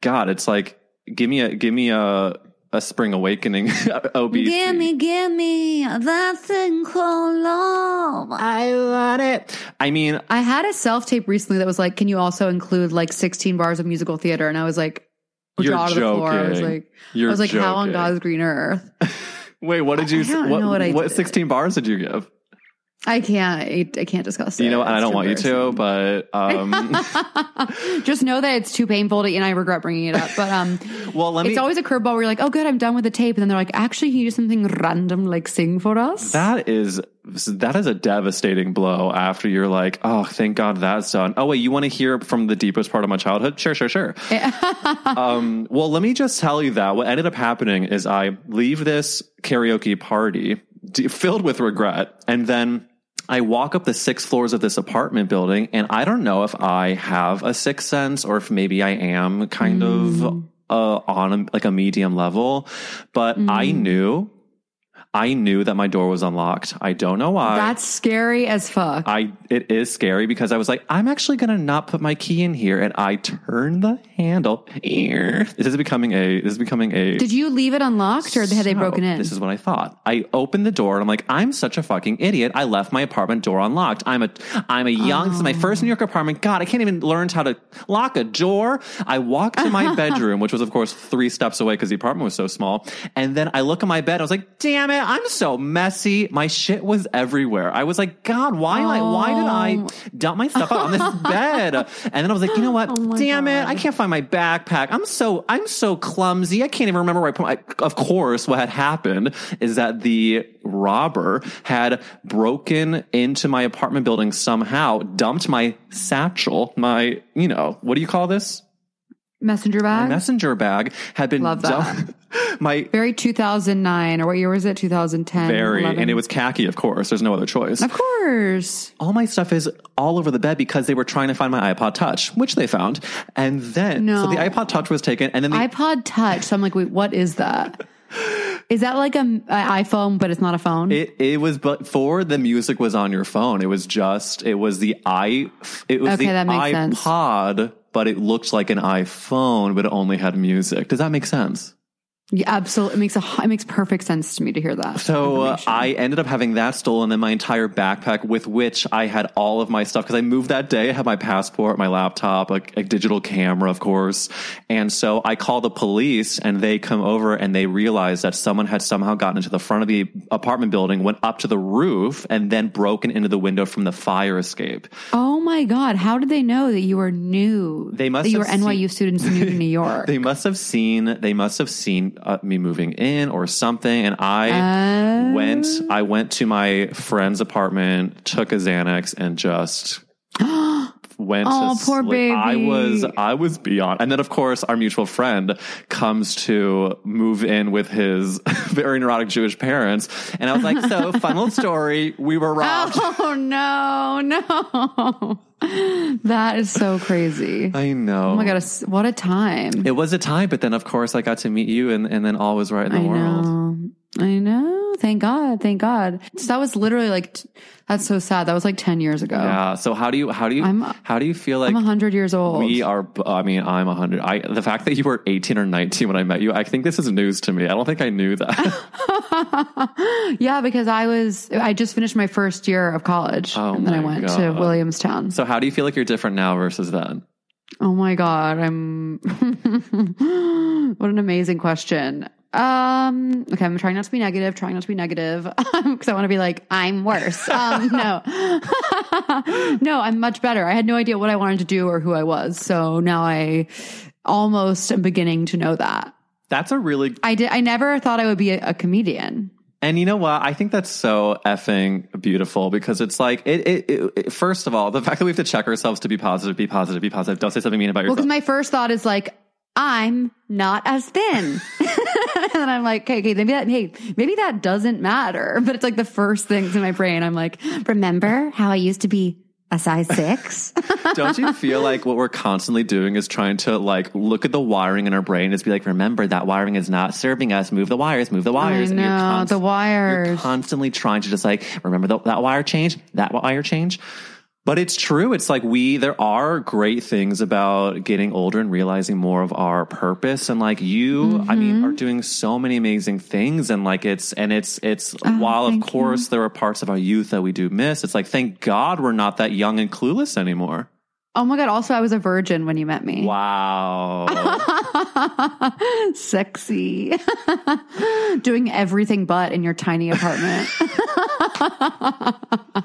God. It's like give me a give me a a spring awakening. OBC. gimme, gimme that thing called love. I want it. I mean, I had a self tape recently that was like, "Can you also include like 16 bars of musical theater?" And I was like, You're jaw to the floor. I was like, You're I was like, "How on. God's green earth?" wait. What did you? I don't what, know what I what did. sixteen bars did you give? I can't. I, can't discuss it. You know, and I don't want you to, but um, Just know that it's too painful to, and I regret bringing it up. But um, well, let me. it's always a curveball where you're like, "Oh, good, I'm done with the tape," and then they're like, "Actually, can you do something random, like sing for us?" That is that is a devastating blow after you're like, oh, thank God that's done. Oh wait, you want to hear from the deepest part of my childhood? Sure, sure, sure. um, well, let me just tell you that what ended up happening is I leave this karaoke party filled with regret, and then. I walk up the six floors of this apartment building, and I don't know if I have a sixth sense or if maybe I am kind of uh, on a, like a medium level, but I knew I knew that my door was unlocked. I don't know why. That's scary as fuck. I it is scary because I was like, I'm actually gonna not put my key in here, and I turn the handle. This is becoming a this is becoming a. Did you leave it unlocked, or had they broken in? This is what I thought. I opened the door and I'm like, I'm such a fucking idiot. I left my apartment door unlocked. I'm a I'm a young. This is my first New York apartment. God, I can't even learn how to lock a door. I walk to my bedroom, which was of course three steps away because the apartment was so small. And then I look at my bed. I was like, damn it, I'm so messy. My shit was everywhere. I was like, God, why like why did I oh. dump my stuff out on this bed? And then I was like, you know what? Oh damn it, I can't find my backpack. I'm so I'm so clumsy. I can't even remember where I put my. Of course, what had happened is that the robber had broken into my apartment building somehow, dumped my satchel, my you know what do you call this? Messenger My bag. messenger bag had been Love that. my Very 2009 or what year was it? 2010. very 11? and it was khaki, of course. There's no other choice. Of course. all my stuff is all over the bed because they were trying to find my iPod Touch, which they found. And then, No. so the iPod Touch was taken, and then the, iPod Touch. So I'm like, wait, what is that? Is that like a, a iPhone, but it's not a phone? it, it was before the music was on your phone. It was just, it was the i, it was Okay, the makes sense. But it looked like an iPhone, but it only had music. Does that make sense? Yeah, absolutely. It makes a it makes perfect sense to me to hear that. So uh. I ended up having that stolen, and my entire backpack with which I had all of my stuff because I moved that day. I had my passport, my laptop, a, a digital camera, of course. And so I called the police, and they come over and they realize that someone had somehow gotten into the front of the apartment building, went up to the roof, and then broken into the window from the fire escape. Oh my God. How did they know that you were new? They must that you were NYU seen- students new to New York. They must have seen. They must have seen uh, me moving in or something, and I Oh. went. I went to my friend's apartment, took a Xanax, and just went. Oh, to poor sleep. I was. I was beyond. And then, of course, our mutual friend comes to move in with his very neurotic Jewish parents, and I was like, "So, fun little story. We were robbed." oh no, no. that is so crazy. I know. Oh my God. What a time. It was a time, but then, of course, I got to meet you, and, and then all was right in the I world. know. I know. Thank God. Thank God. So that was literally like, t- that's so sad. That was like 10 years ago. Yeah. So how do you how do you I'm- how do you feel like I'm 100 years old. we are? I mean, I'm 100. I the fact that you were 18 or 19 when I met you, I think this is news to me. I don't think I knew that. yeah, because I was, I just finished my first year of college. Oh and then I went to Williamstown. so how do you feel like you're different now versus then? Oh my God. I'm, what an amazing question. Um, okay. I'm trying not to be negative, trying not to be negative because I want to be like, I'm worse. Um, no, no, I'm much better. I had no idea what I wanted to do or who I was. So now I almost am beginning to know that. That's a really I did, I never thought I would be a, a comedian. and you know what? I think that's so effing beautiful because it's like it, it, it, it- First of all, the fact that we have to check ourselves to be positive, be positive, be positive. Don't say something mean about yourself. Well, because my first thought is like, I'm not as thin. and then I'm like, okay, okay, maybe that, hey, maybe that doesn't matter. But it's like the first things in my brain. I'm like, remember how I used to be a size six? Don't you feel like what we're constantly doing is trying to like look at the wiring in our brain and be like, remember that wiring is not serving us. Move the wires, move the wires. I And you're know, const- the wires. You're constantly trying to just like, remember the, that wire change, that wire change. But it's true. It's like we, there are great things about getting older and realizing more of our purpose. And like you, I mean, Mm-hmm. are doing so many amazing things. And like it's, and it's, it's, while of Oh, thank you. course there are parts of our youth that we do miss, it's like, thank God we're not that young and clueless anymore. oh my God. Also, I was a virgin when you met me. Wow. Sexy. Doing everything but in your tiny apartment.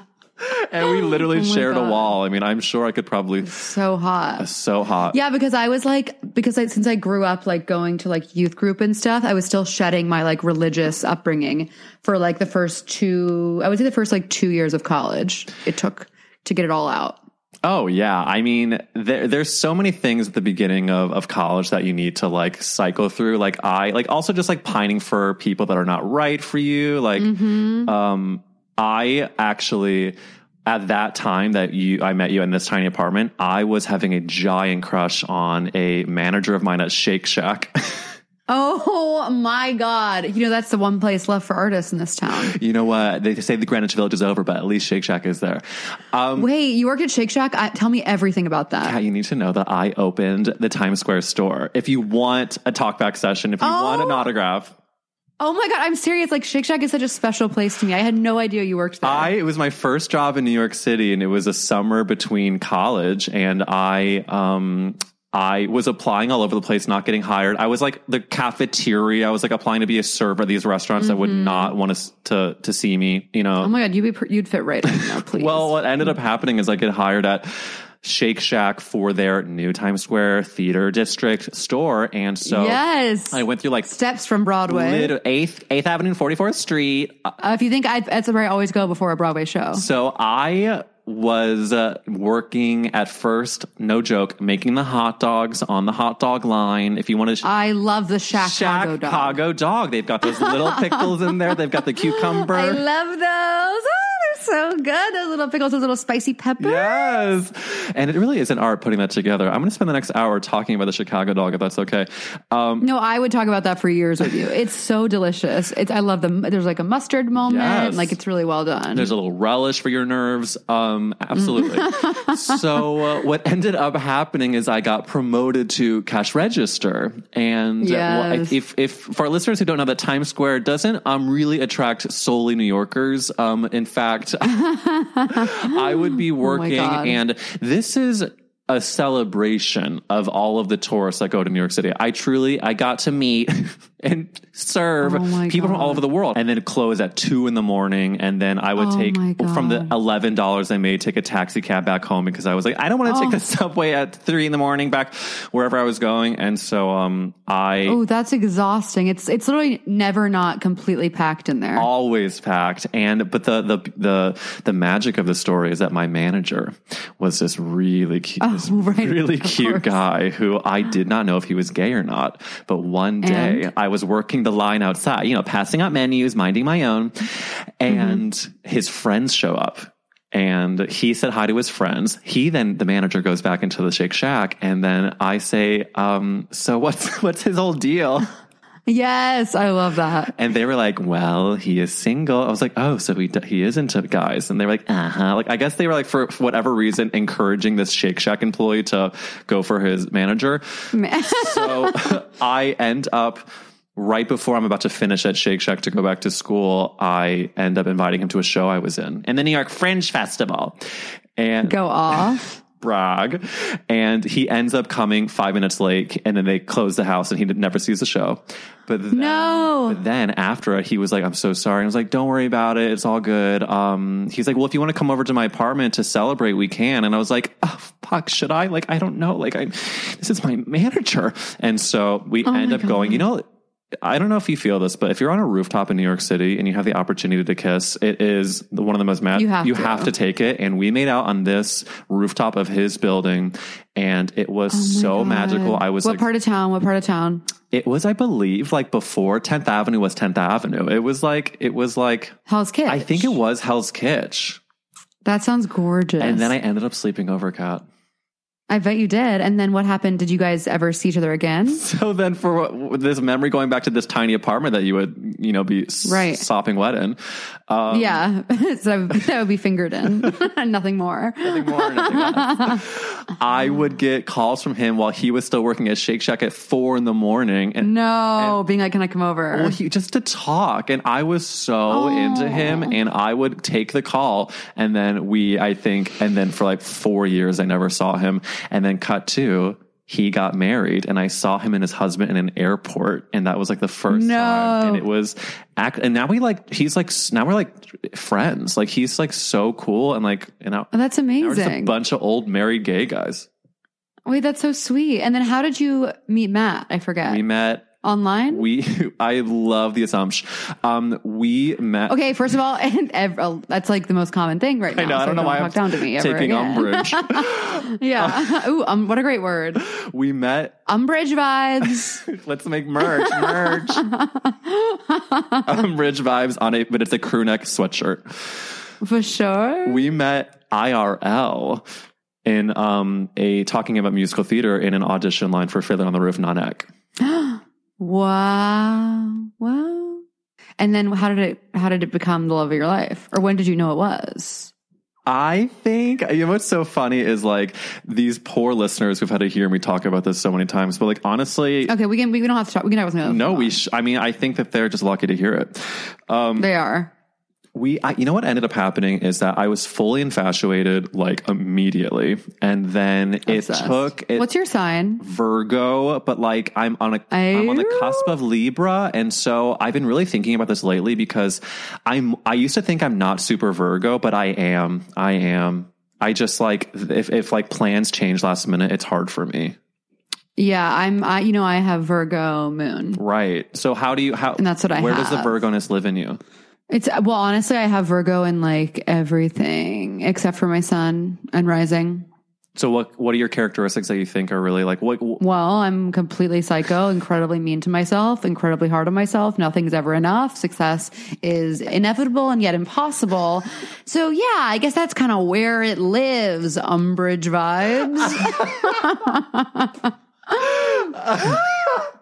and we literally Oh shared a wall. I mean, I'm sure I could probably so hot. so hot. Yeah, because I was like, because I, since I grew up like going to like youth group and stuff, I was still shedding my like religious upbringing for like the first two, I would say the first like two years of college. It took to get it all out. Oh yeah. I mean, there, there's so many things at the beginning of, of college that you need to like cycle through. Like I, like also just like pining for people that are not right for you. Like, Mm-hmm. um, I actually, at that time that you, I met you in this tiny apartment, I was having a giant crush on a manager of mine at Shake Shack. Oh my God. You know, that's the one place left for artists in this town. you know what? They say the Greenwich Village is over, but at least Shake Shack is there. Um, Wait, you worked at Shake Shack? I, tell me everything about that. Yeah, you need to know that I opened the Times Square store. If you want a talkback session, if you want an Oh. autograph, Oh my God, I'm serious. Like Shake Shack is such a special place to me. I had no idea you worked there. I it was my first job in New York City, and it was a summer between college, and I um I was applying all over the place, not getting hired. I was like the cafeteria. I was like applying to be a server at these restaurants that would not want us to to see me. You know, oh my God, you'd be, you'd fit right in now, please. Well, what ended up happening is I get hired at Shake Shack for their new Times Square Theater District store, and so yes. I went through like Steps from Broadway. eighth Eighth Avenue and Forty Fourth Street. Uh, Uh, if you think I, that's where I always go before a Broadway show. So I was uh, working at first, no joke, making the hot dogs on the hot dog line. If you want to. I love the Chicago dog. Chicago dog. They've got those little pickles in there. They've got the cucumber. I love those. So good. Those little pickles, those little spicy peppers. Yes. And it really is an art putting that together. I'm going to spend the next hour talking about the Chicago dog, if that's okay. Um, No, I would talk about that for years with you. It's so delicious. It's I love them. There's like a mustard moment. Yes. Like it's really well done. There's a little relish for your nerves. Um, absolutely. so uh, what ended up happening is I got promoted to cash register, and uh, well, Yes. if if for our listeners who don't know that Times Square doesn't um really attract solely New Yorkers. Um, in fact, I would be oh working, Oh and this is. A celebration of all of the tourists that go to New York City. I truly, I got to meet and serve Oh people from all over the world, and then close at two in the morning, and then I would Oh take from the eleven dollars I made, take a taxi cab back home because I was like, I don't want to take Oh. the subway at three in the morning back wherever I was going, and so um, I oh, that's exhausting. It's it's literally never not completely packed in there. always packed, and but the the the the magic of the story is that my manager was this really cute, this Oh, right, really cute course. guy who I did not know if he was gay or not, but one day And? I was working the line outside, you know, passing out menus, minding my own, and Mm-hmm. his friends show up. And he said hi to his friends. He then, the manager goes back into the Shake Shack. And then I say, um, so what's, what's his whole deal? Yes, I love that. And they were like, well, he is single. I was like, oh, so he, he is into guys. And they were like, uh huh. Like, I guess they were like, for whatever reason, encouraging this Shake Shack employee to go for his manager. so I end up right before I'm about to finish at Shake Shack to go back to school. I end up inviting him to a show I was in in the New York Fringe Festival. And Go off. brag. And he ends up coming five minutes late, and then they close the house, and he never sees the show. But then, No. but then after it, he was like, "I'm so sorry." And I was like, "Don't worry about it. It's all good." Um, he's like, "Well, if you want to come over to my apartment to celebrate, we can." And I was like, "Oh fuck, should I? Like, I don't know. Like, I this is my manager." And so we Oh end up going. You know. I don't know if you feel this, but if you're on a rooftop in New York City and you have the opportunity to kiss, it is one of the most mad. You have you to. have to take it. And we made out on this rooftop of his building, and it was Oh so God. magical. I was What like, part of town? What part of town? it was, I believe, like before 10th Avenue was 10th Avenue. It was like, it was like, Hell's Kitchen. I think it was Hell's Kitch. That sounds gorgeous. And then I ended up sleeping over, Cat. I bet you did. And then what happened? Did you guys ever see each other again? So then, for what, this memory going back to this tiny apartment that you would, you know, be Right. sopping wet in, um, yeah. so that would be fingered in. Nothing more. nothing more, nothing. I would get calls from him while he was still working at Shake Shack at four in the morning, and No, being like, can I come over? Well, he just to talk, and I was so into him, and I would take the call, and then we, I think, and then for like four years, I never saw him, and then cut to he got married, and I saw him and his husband in an airport, and that was like the first No. time, and it was, act, and now we like, he's like, now we're like friends, like he's like so cool, and like, you know. Oh, that's just a amazing. bunch of old married gay guys. Wait, that's so sweet. And then how did you meet Matt? I forget. We met. Online? We, I love the assumption. Um, we met. okay, first of all, and ev- uh, that's like the most common thing right now. I know. I don't know why I'm down to me taking again. umbrage. yeah. Ooh, um, what a great word. we met. Umbrage vibes. Let's make merch, merch. Umbrage vibes on it, but it's a crew neck sweatshirt. For sure. We met IRL in um a talking about musical theater in an audition line for Fiddler on the Roof, non-ec. Wow. Wow. And then how did it how did it become the love of your life? Or when did you know it was? I think you know what's so funny is like these poor listeners who've had to hear me talk about this so many times, but like honestly, Okay, we can we don't have to talk we can talk with no, we. Sh- I mean, I think that they're just lucky to hear it. Um, they are. We I, you know what ended up happening is that i was fully infatuated like immediately and then Obsessed. it took it, What's your sign? virgo but like i'm on a am on the cusp of libra and so i've been really thinking about this lately because i'm i used to think i'm not super virgo but i am i am i just like if, if like plans change last minute it's hard for me Yeah, I'm I you know, I have Virgo moon. right so how do you how And that's what I where does the have. virgoness live in you It's well, honestly, I have Virgo in like everything except for my sun and rising. So what what are your characteristics that you think are really like what Well, I'm completely psycho, incredibly mean to myself, incredibly hard on myself. Nothing's ever enough. Success is inevitable and yet impossible. So yeah, I guess that's kind of where it lives. Umbrage vibes.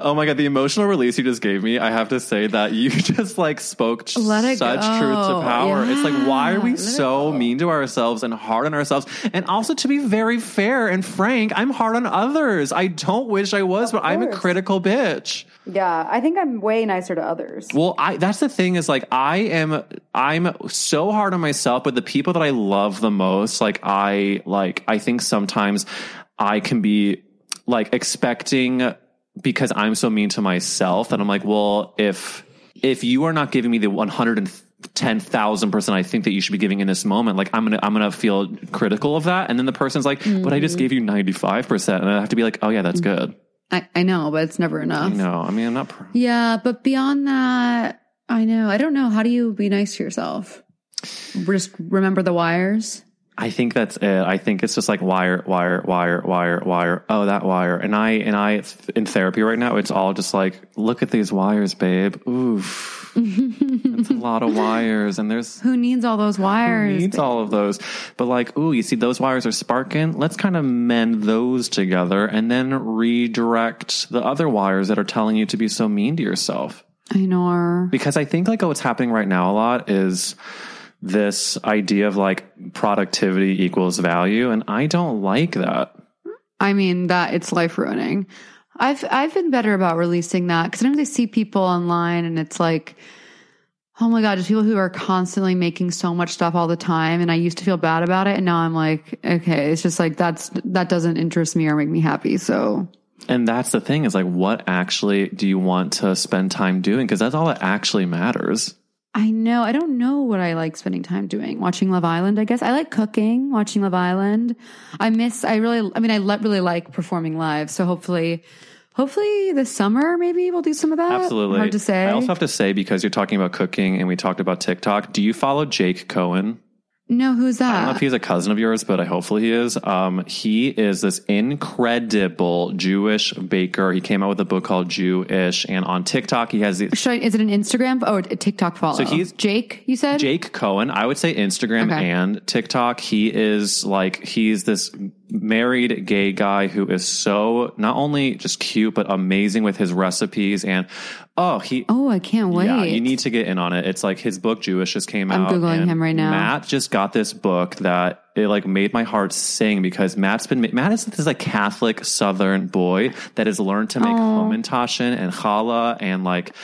Oh my god, the emotional release you just gave me, I have to say that you just like spoke such go. truth to power. It's like why are we let so mean to ourselves and hard on ourselves? And also to be very fair and frank, I'm hard on others. I don't wish I was, but I'm a critical bitch. yeah, I think I'm way nicer to others. Well, I that's the thing is like I am I'm so hard on myself, but the people that I love the most, like I like I think sometimes I can be like expecting because I'm so mean to myself that I'm like, well, if if you are not giving me the one hundred and ten thousand percent I think that you should be giving in this moment, like I'm gonna I'm gonna feel critical of that. And then the person's like, but I just mm. gave you ninety five percent. And I have to be like, oh yeah, that's mm. good. I, I know, but it's never enough. No, I mean I'm not pr- Yeah, but beyond that, I know. I don't know. How do you be nice to yourself? Just remember the wires. I think that's it. I think it's just like wire, wire, wire, wire, wire. Oh, that wire. And I, and I, in therapy right now, it's all just like, look at these wires, babe. Oof. it's a lot of wires. And there's, Who needs all those wires? who needs all of those? But like, ooh, you see those wires are sparking. Let's kind of mend those together and then redirect the other wires that are telling you to be so mean to yourself I know. because I think like what's happening right now a lot is this idea of like productivity equals value, and I don't like that. I mean that it's life ruining. I've I've been better about releasing that because sometimes I see people online and it's like, oh my god, just people who are constantly making so much stuff all the time, and I used to feel bad about it, and now I'm like, okay, it's just like that's that doesn't interest me or make me happy. So And that's the thing is like, what actually do you want to spend time doing? Because that's all that actually matters. I know. I don't know what I like spending time doing. Watching Love Island, I guess. I like cooking, watching Love Island. I miss, I really, I mean, I le- really like performing live. So hopefully, hopefully this summer, maybe we'll do some of that. Absolutely. Hard to say. I also have to say, because you're talking about cooking and we talked about TikTok, do you follow Jake Cohen? No, who's that? I don't know if he's a cousin of yours, but I hopefully he is. Um, he is this incredible Jewish baker. He came out with a book called Jewish, and on TikTok he has the I, is it an Instagram or a TikTok follow? So he's- Jake, you said? Jake Cohen. I would say Instagram Okay. and TikTok. He is like he's this married gay guy who is so not only just cute but amazing with his recipes and oh he Oh, I can't wait. yeah, you need to get in on it. It's like his book Jewish just came I'm out. Googling and him right now. Matt just got this book that it like made my heart sing because Matt's been Matt is this like Catholic Southern boy that has learned to make hamantaschen and challah and like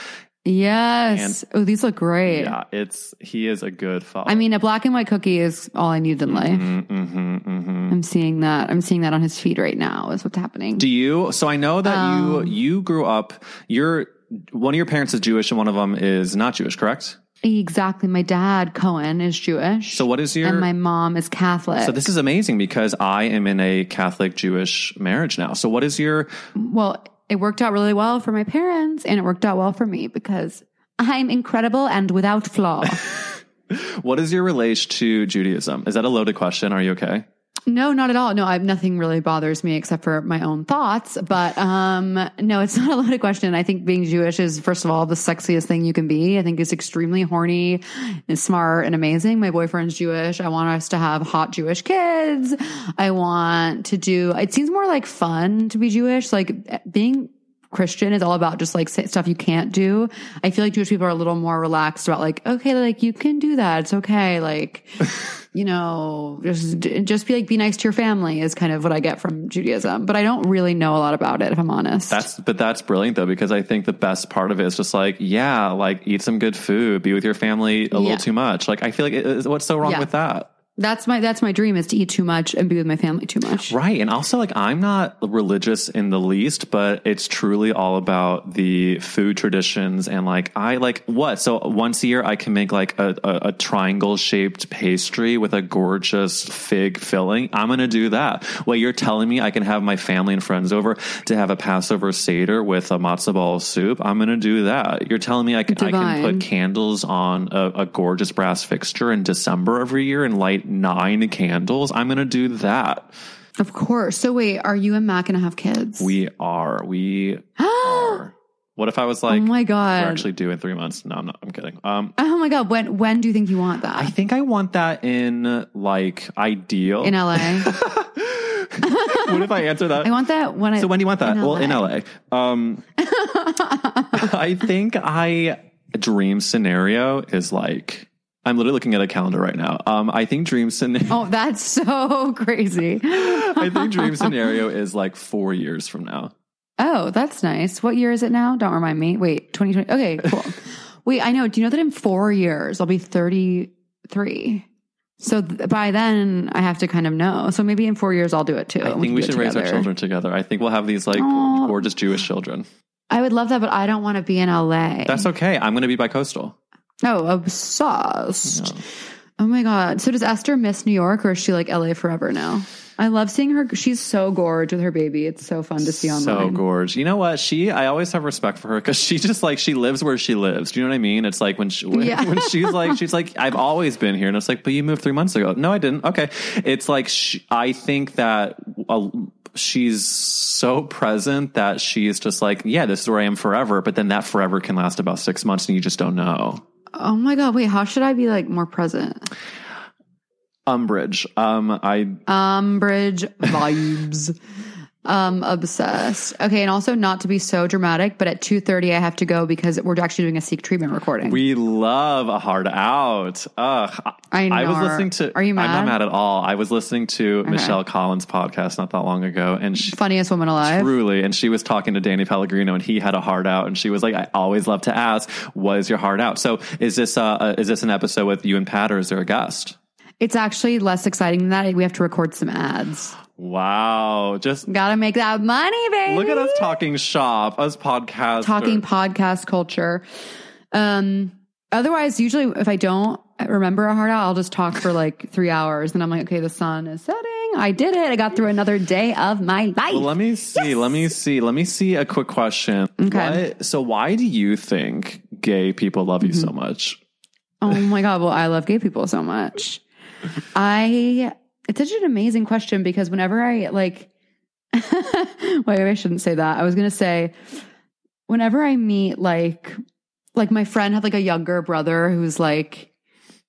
Yes. oh, these look great. yeah, it's he is a good father. I mean, a black and white cookie is all I need in life. Mm-hmm, I'm seeing that. I'm seeing that on his feed right now. Is what's happening. Do you? So I know that Um, you you grew up. You're one of your parents is Jewish and one of them is not Jewish, correct? Exactly. My dad, Cohen, is Jewish. So what is your? and my mom is Catholic. so this is amazing because I am in a Catholic Jewish marriage now. So what is your? well, it worked out really well for my parents and it worked out well for me because I'm incredible and without flaw. What is your relation to Judaism? Is that a loaded question? Are you okay? No, not at all. No, I've nothing really bothers me except for my own thoughts. But um, no, it's not a loaded question. I think being Jewish is, first of all, the sexiest thing you can be. I think it's extremely horny and smart and amazing. My boyfriend's Jewish. I want us to have hot Jewish kids. I want to do, it seems more like fun to be Jewish. Like being Christian is all about just like stuff you can't do. I feel like Jewish people are a little more relaxed about like, okay, like you can do that. It's okay. Like, you know, just, just be like, be nice to your family is kind of what I get from Judaism. But I don't really know a lot about it, if I'm honest. That's but that's brilliant though because I think the best part of it is just like yeah, like eat some good food, be with your family a Yeah. little too much. Like I feel like it, what's so wrong Yeah. with that? That's my that's my dream is to eat too much and be with my family too much. Right. And also, like, I'm not religious in the least, but it's truly all about the food traditions. And, like, I like what? So, once a year, I can make like a, a, a triangle shaped pastry with a gorgeous fig filling. I'm going to do that. Well, you're telling me I can have my family and friends over to have a Passover Seder with a matzo ball soup. I'm going to do that. You're telling me I can, I can put candles on a, a gorgeous brass fixture in December every year and light nine candles. I'm going to do that. Of course. So wait, are you and Matt gonna have kids? We are. We are. What if I was like, oh my god. we're actually due in three months? No, I'm not. I'm kidding. Um, oh my god. When when do you think you want that? I think I want that in like ideal. in LA. what if I answer that? I want that when I so when do you want that? in well, in LA. LA. Um, I think I dream scenario is like I'm literally looking at a calendar right now. Um, I think dream scenario. Oh, that's so crazy. I think dream scenario is like four years from now. Oh, that's nice. What year is it now? Don't remind me. Wait, 2020. Okay, cool. Wait, I know. Do you know that in four years I'll be 33? So th- by then I have to kind of know. So maybe in four years I'll do it too. I think can we should raise our children together. I think we'll have these like Aw. gorgeous Jewish children. I would love that, but I don't want to be in LA. That's okay. I'm going to be bi-coastal. Oh, obsessed. Oh my god. So does Esther miss New York or is she like LA forever now? I love seeing her. She's so gorge with her baby. It's so fun to see online. So gorge. You know what? She, I always have respect for her because she just like she lives where she lives. Do you know what I mean? It's like when she, when, Yeah. when she's like she's like I've always been here, and it's like, but you moved three months ago. No, I didn't. Okay, it's like she, I think that. Uh, She's so present that she's just like, yeah, this is where I am forever. But then that forever can last about six months, and you just don't know. Oh my god. Wait, how should I be like more present? Umbridge. Um, I Umbridge vibes. um, obsessed. Okay, and also not to be so dramatic, but at two thirty I have to go because we're actually doing a seek treatment recording. We love a hard out. Ugh. I know. I was listening to. Are you I'm mad? not mad at all. I was listening to Michelle Collins' podcast not that long ago, and she, Funniest woman alive. truly, and she was talking to Danny Pellegrino, and he had a heart out, and she was like, "I always love to ask, what is your heart out?" So, is this uh, uh is this an episode with you and Pat, or is there a guest? It's actually less exciting than that. We have to record some ads. Wow, just Gotta make that money, baby. look at us talking shop, us podcast, talking podcast culture. Um, otherwise, usually if I don't remember a hard out, I'll just talk for like three hours, and I'm like, okay, the sun is setting. I did it. I got through another day of my life. Well, let me see. Let me see. Let me see a quick question. Okay. What- so, why do you think gay people love you so Mm-hmm. much? Oh my God. Well, I love gay people so much. I, it's such an amazing question because whenever I like, wait, I shouldn't say that. I was going to say, whenever I meet like, like my friend had like a younger brother who's like,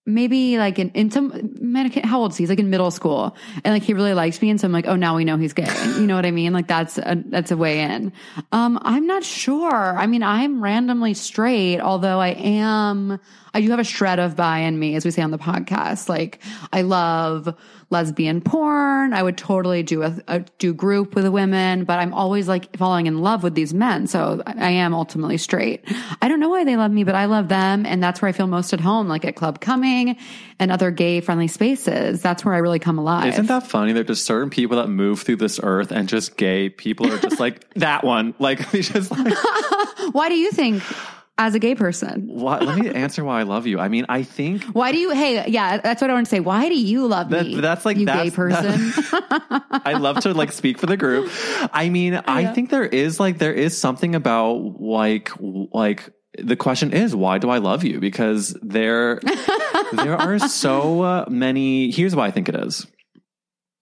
maybe like in, in some man, how old is he? He's like in middle school and like he really likes me. And so I'm like, oh, now we know he's gay. You know what I mean? Like that's a, that's a way in. Um, I'm not sure. I mean, I'm randomly straight, although I am, I do have a shred of bi in me, as we say on the podcast. Like I love lesbian porn. I would totally do a, a do group with women, but I'm always like falling in love with these men. So I am ultimately straight. I don't know why they love me, but I love them. And that's where I feel most at home, like at Club Cumming and other gay friendly spaces. That's where I really come alive. Isn't that funny? There's just certain people that move through this earth, and just gay people are just like that one. Like they just like. why do you think as a gay person? What? Let me answer why I love you. I mean, I think Why do you, hey, yeah, that's what I want to say. Why do you love That- me? that's like- you that's- gay person. I love to like speak for the group. I mean, I think there is like there is something about like like the question is why do I love you? Because there there are so uh, many. Here's why I think it is.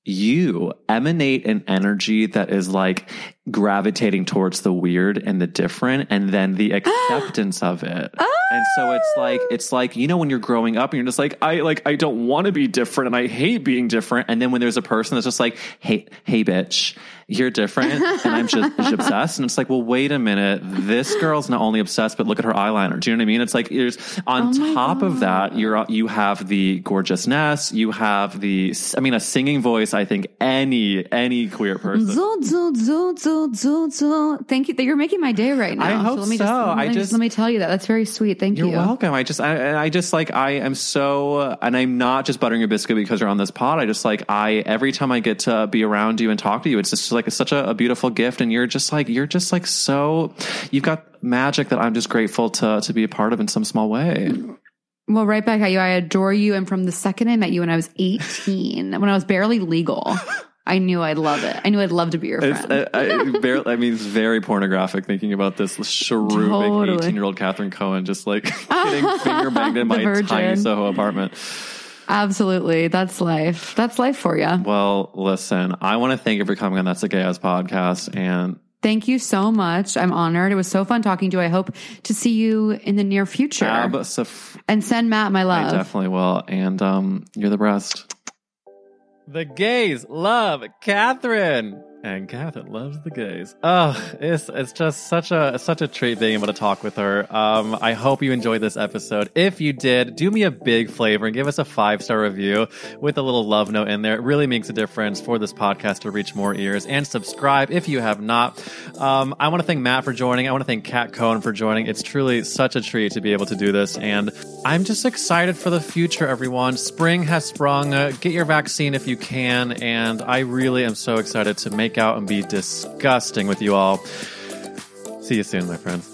You emanate an energy that is like gravitating towards the weird and the different, and then the acceptance of it. And so it's oh! like it's like you know when you're growing up and you're just like I like I don't want to be different and I hate being different. And then when there's a person that's just like hey hey bitch you're different and I'm just, obsessed. And it's like well wait a minute this girl's not only obsessed but look at her eyeliner. Do you know what I mean? It's like there's on oh top of that you're you have the gorgeousness. You have the I mean a singing voice. I think any any queer person. Zoot, zoot, zoot, do, do. Thank you. You're making my day right now. I hope let me so. Just, let I me just- let me tell you that. That's very sweet. Thank You're you. welcome. I just, I, I just like, I am so, and I'm not just buttering your biscuit because you're on this pod. I just like, I, every time I get to be around you and talk to you, it's just like it's such a, a beautiful gift. And you're just like, you're just like so, you've got magic that I'm just grateful to, to be a part of in some small way. Well, right back at you. I adore you. And from the second I met you when I was 18, when I was barely legal, I knew I'd love it. I knew I'd love to be your friend. I, I, barely, I mean, it's very pornographic thinking about this shrooming Totally. 18 year old Catherine Cohen just like getting finger banged in my virgin. tiny Soho apartment. Absolutely. That's life. That's life for you. Well, listen, I want to thank you for coming on That's a Gay Ass podcast. And Thank you so much. I'm honored. It was so fun talking to you. I hope to see you in the near future. Absaf- and send Matt my love. I definitely will. And um, you're the best. The gays love Catherine. And Catherine loves the gays. Oh, it's it's just such a such a treat being able to talk with her. Um, I hope you enjoyed this episode. If you did, do me a big favor and give us a five star review with a little love note in there. It really makes a difference for this podcast to reach more ears. And subscribe if you have not. Um, I want to thank Matt for joining. I want to thank Cat Cohen for joining. It's truly such a treat to be able to do this, and I'm just excited for the future. Everyone, spring has sprung. Uh, get your vaccine if you can, and I really am so excited to make out and be disgusting with you all. See you soon, my friends.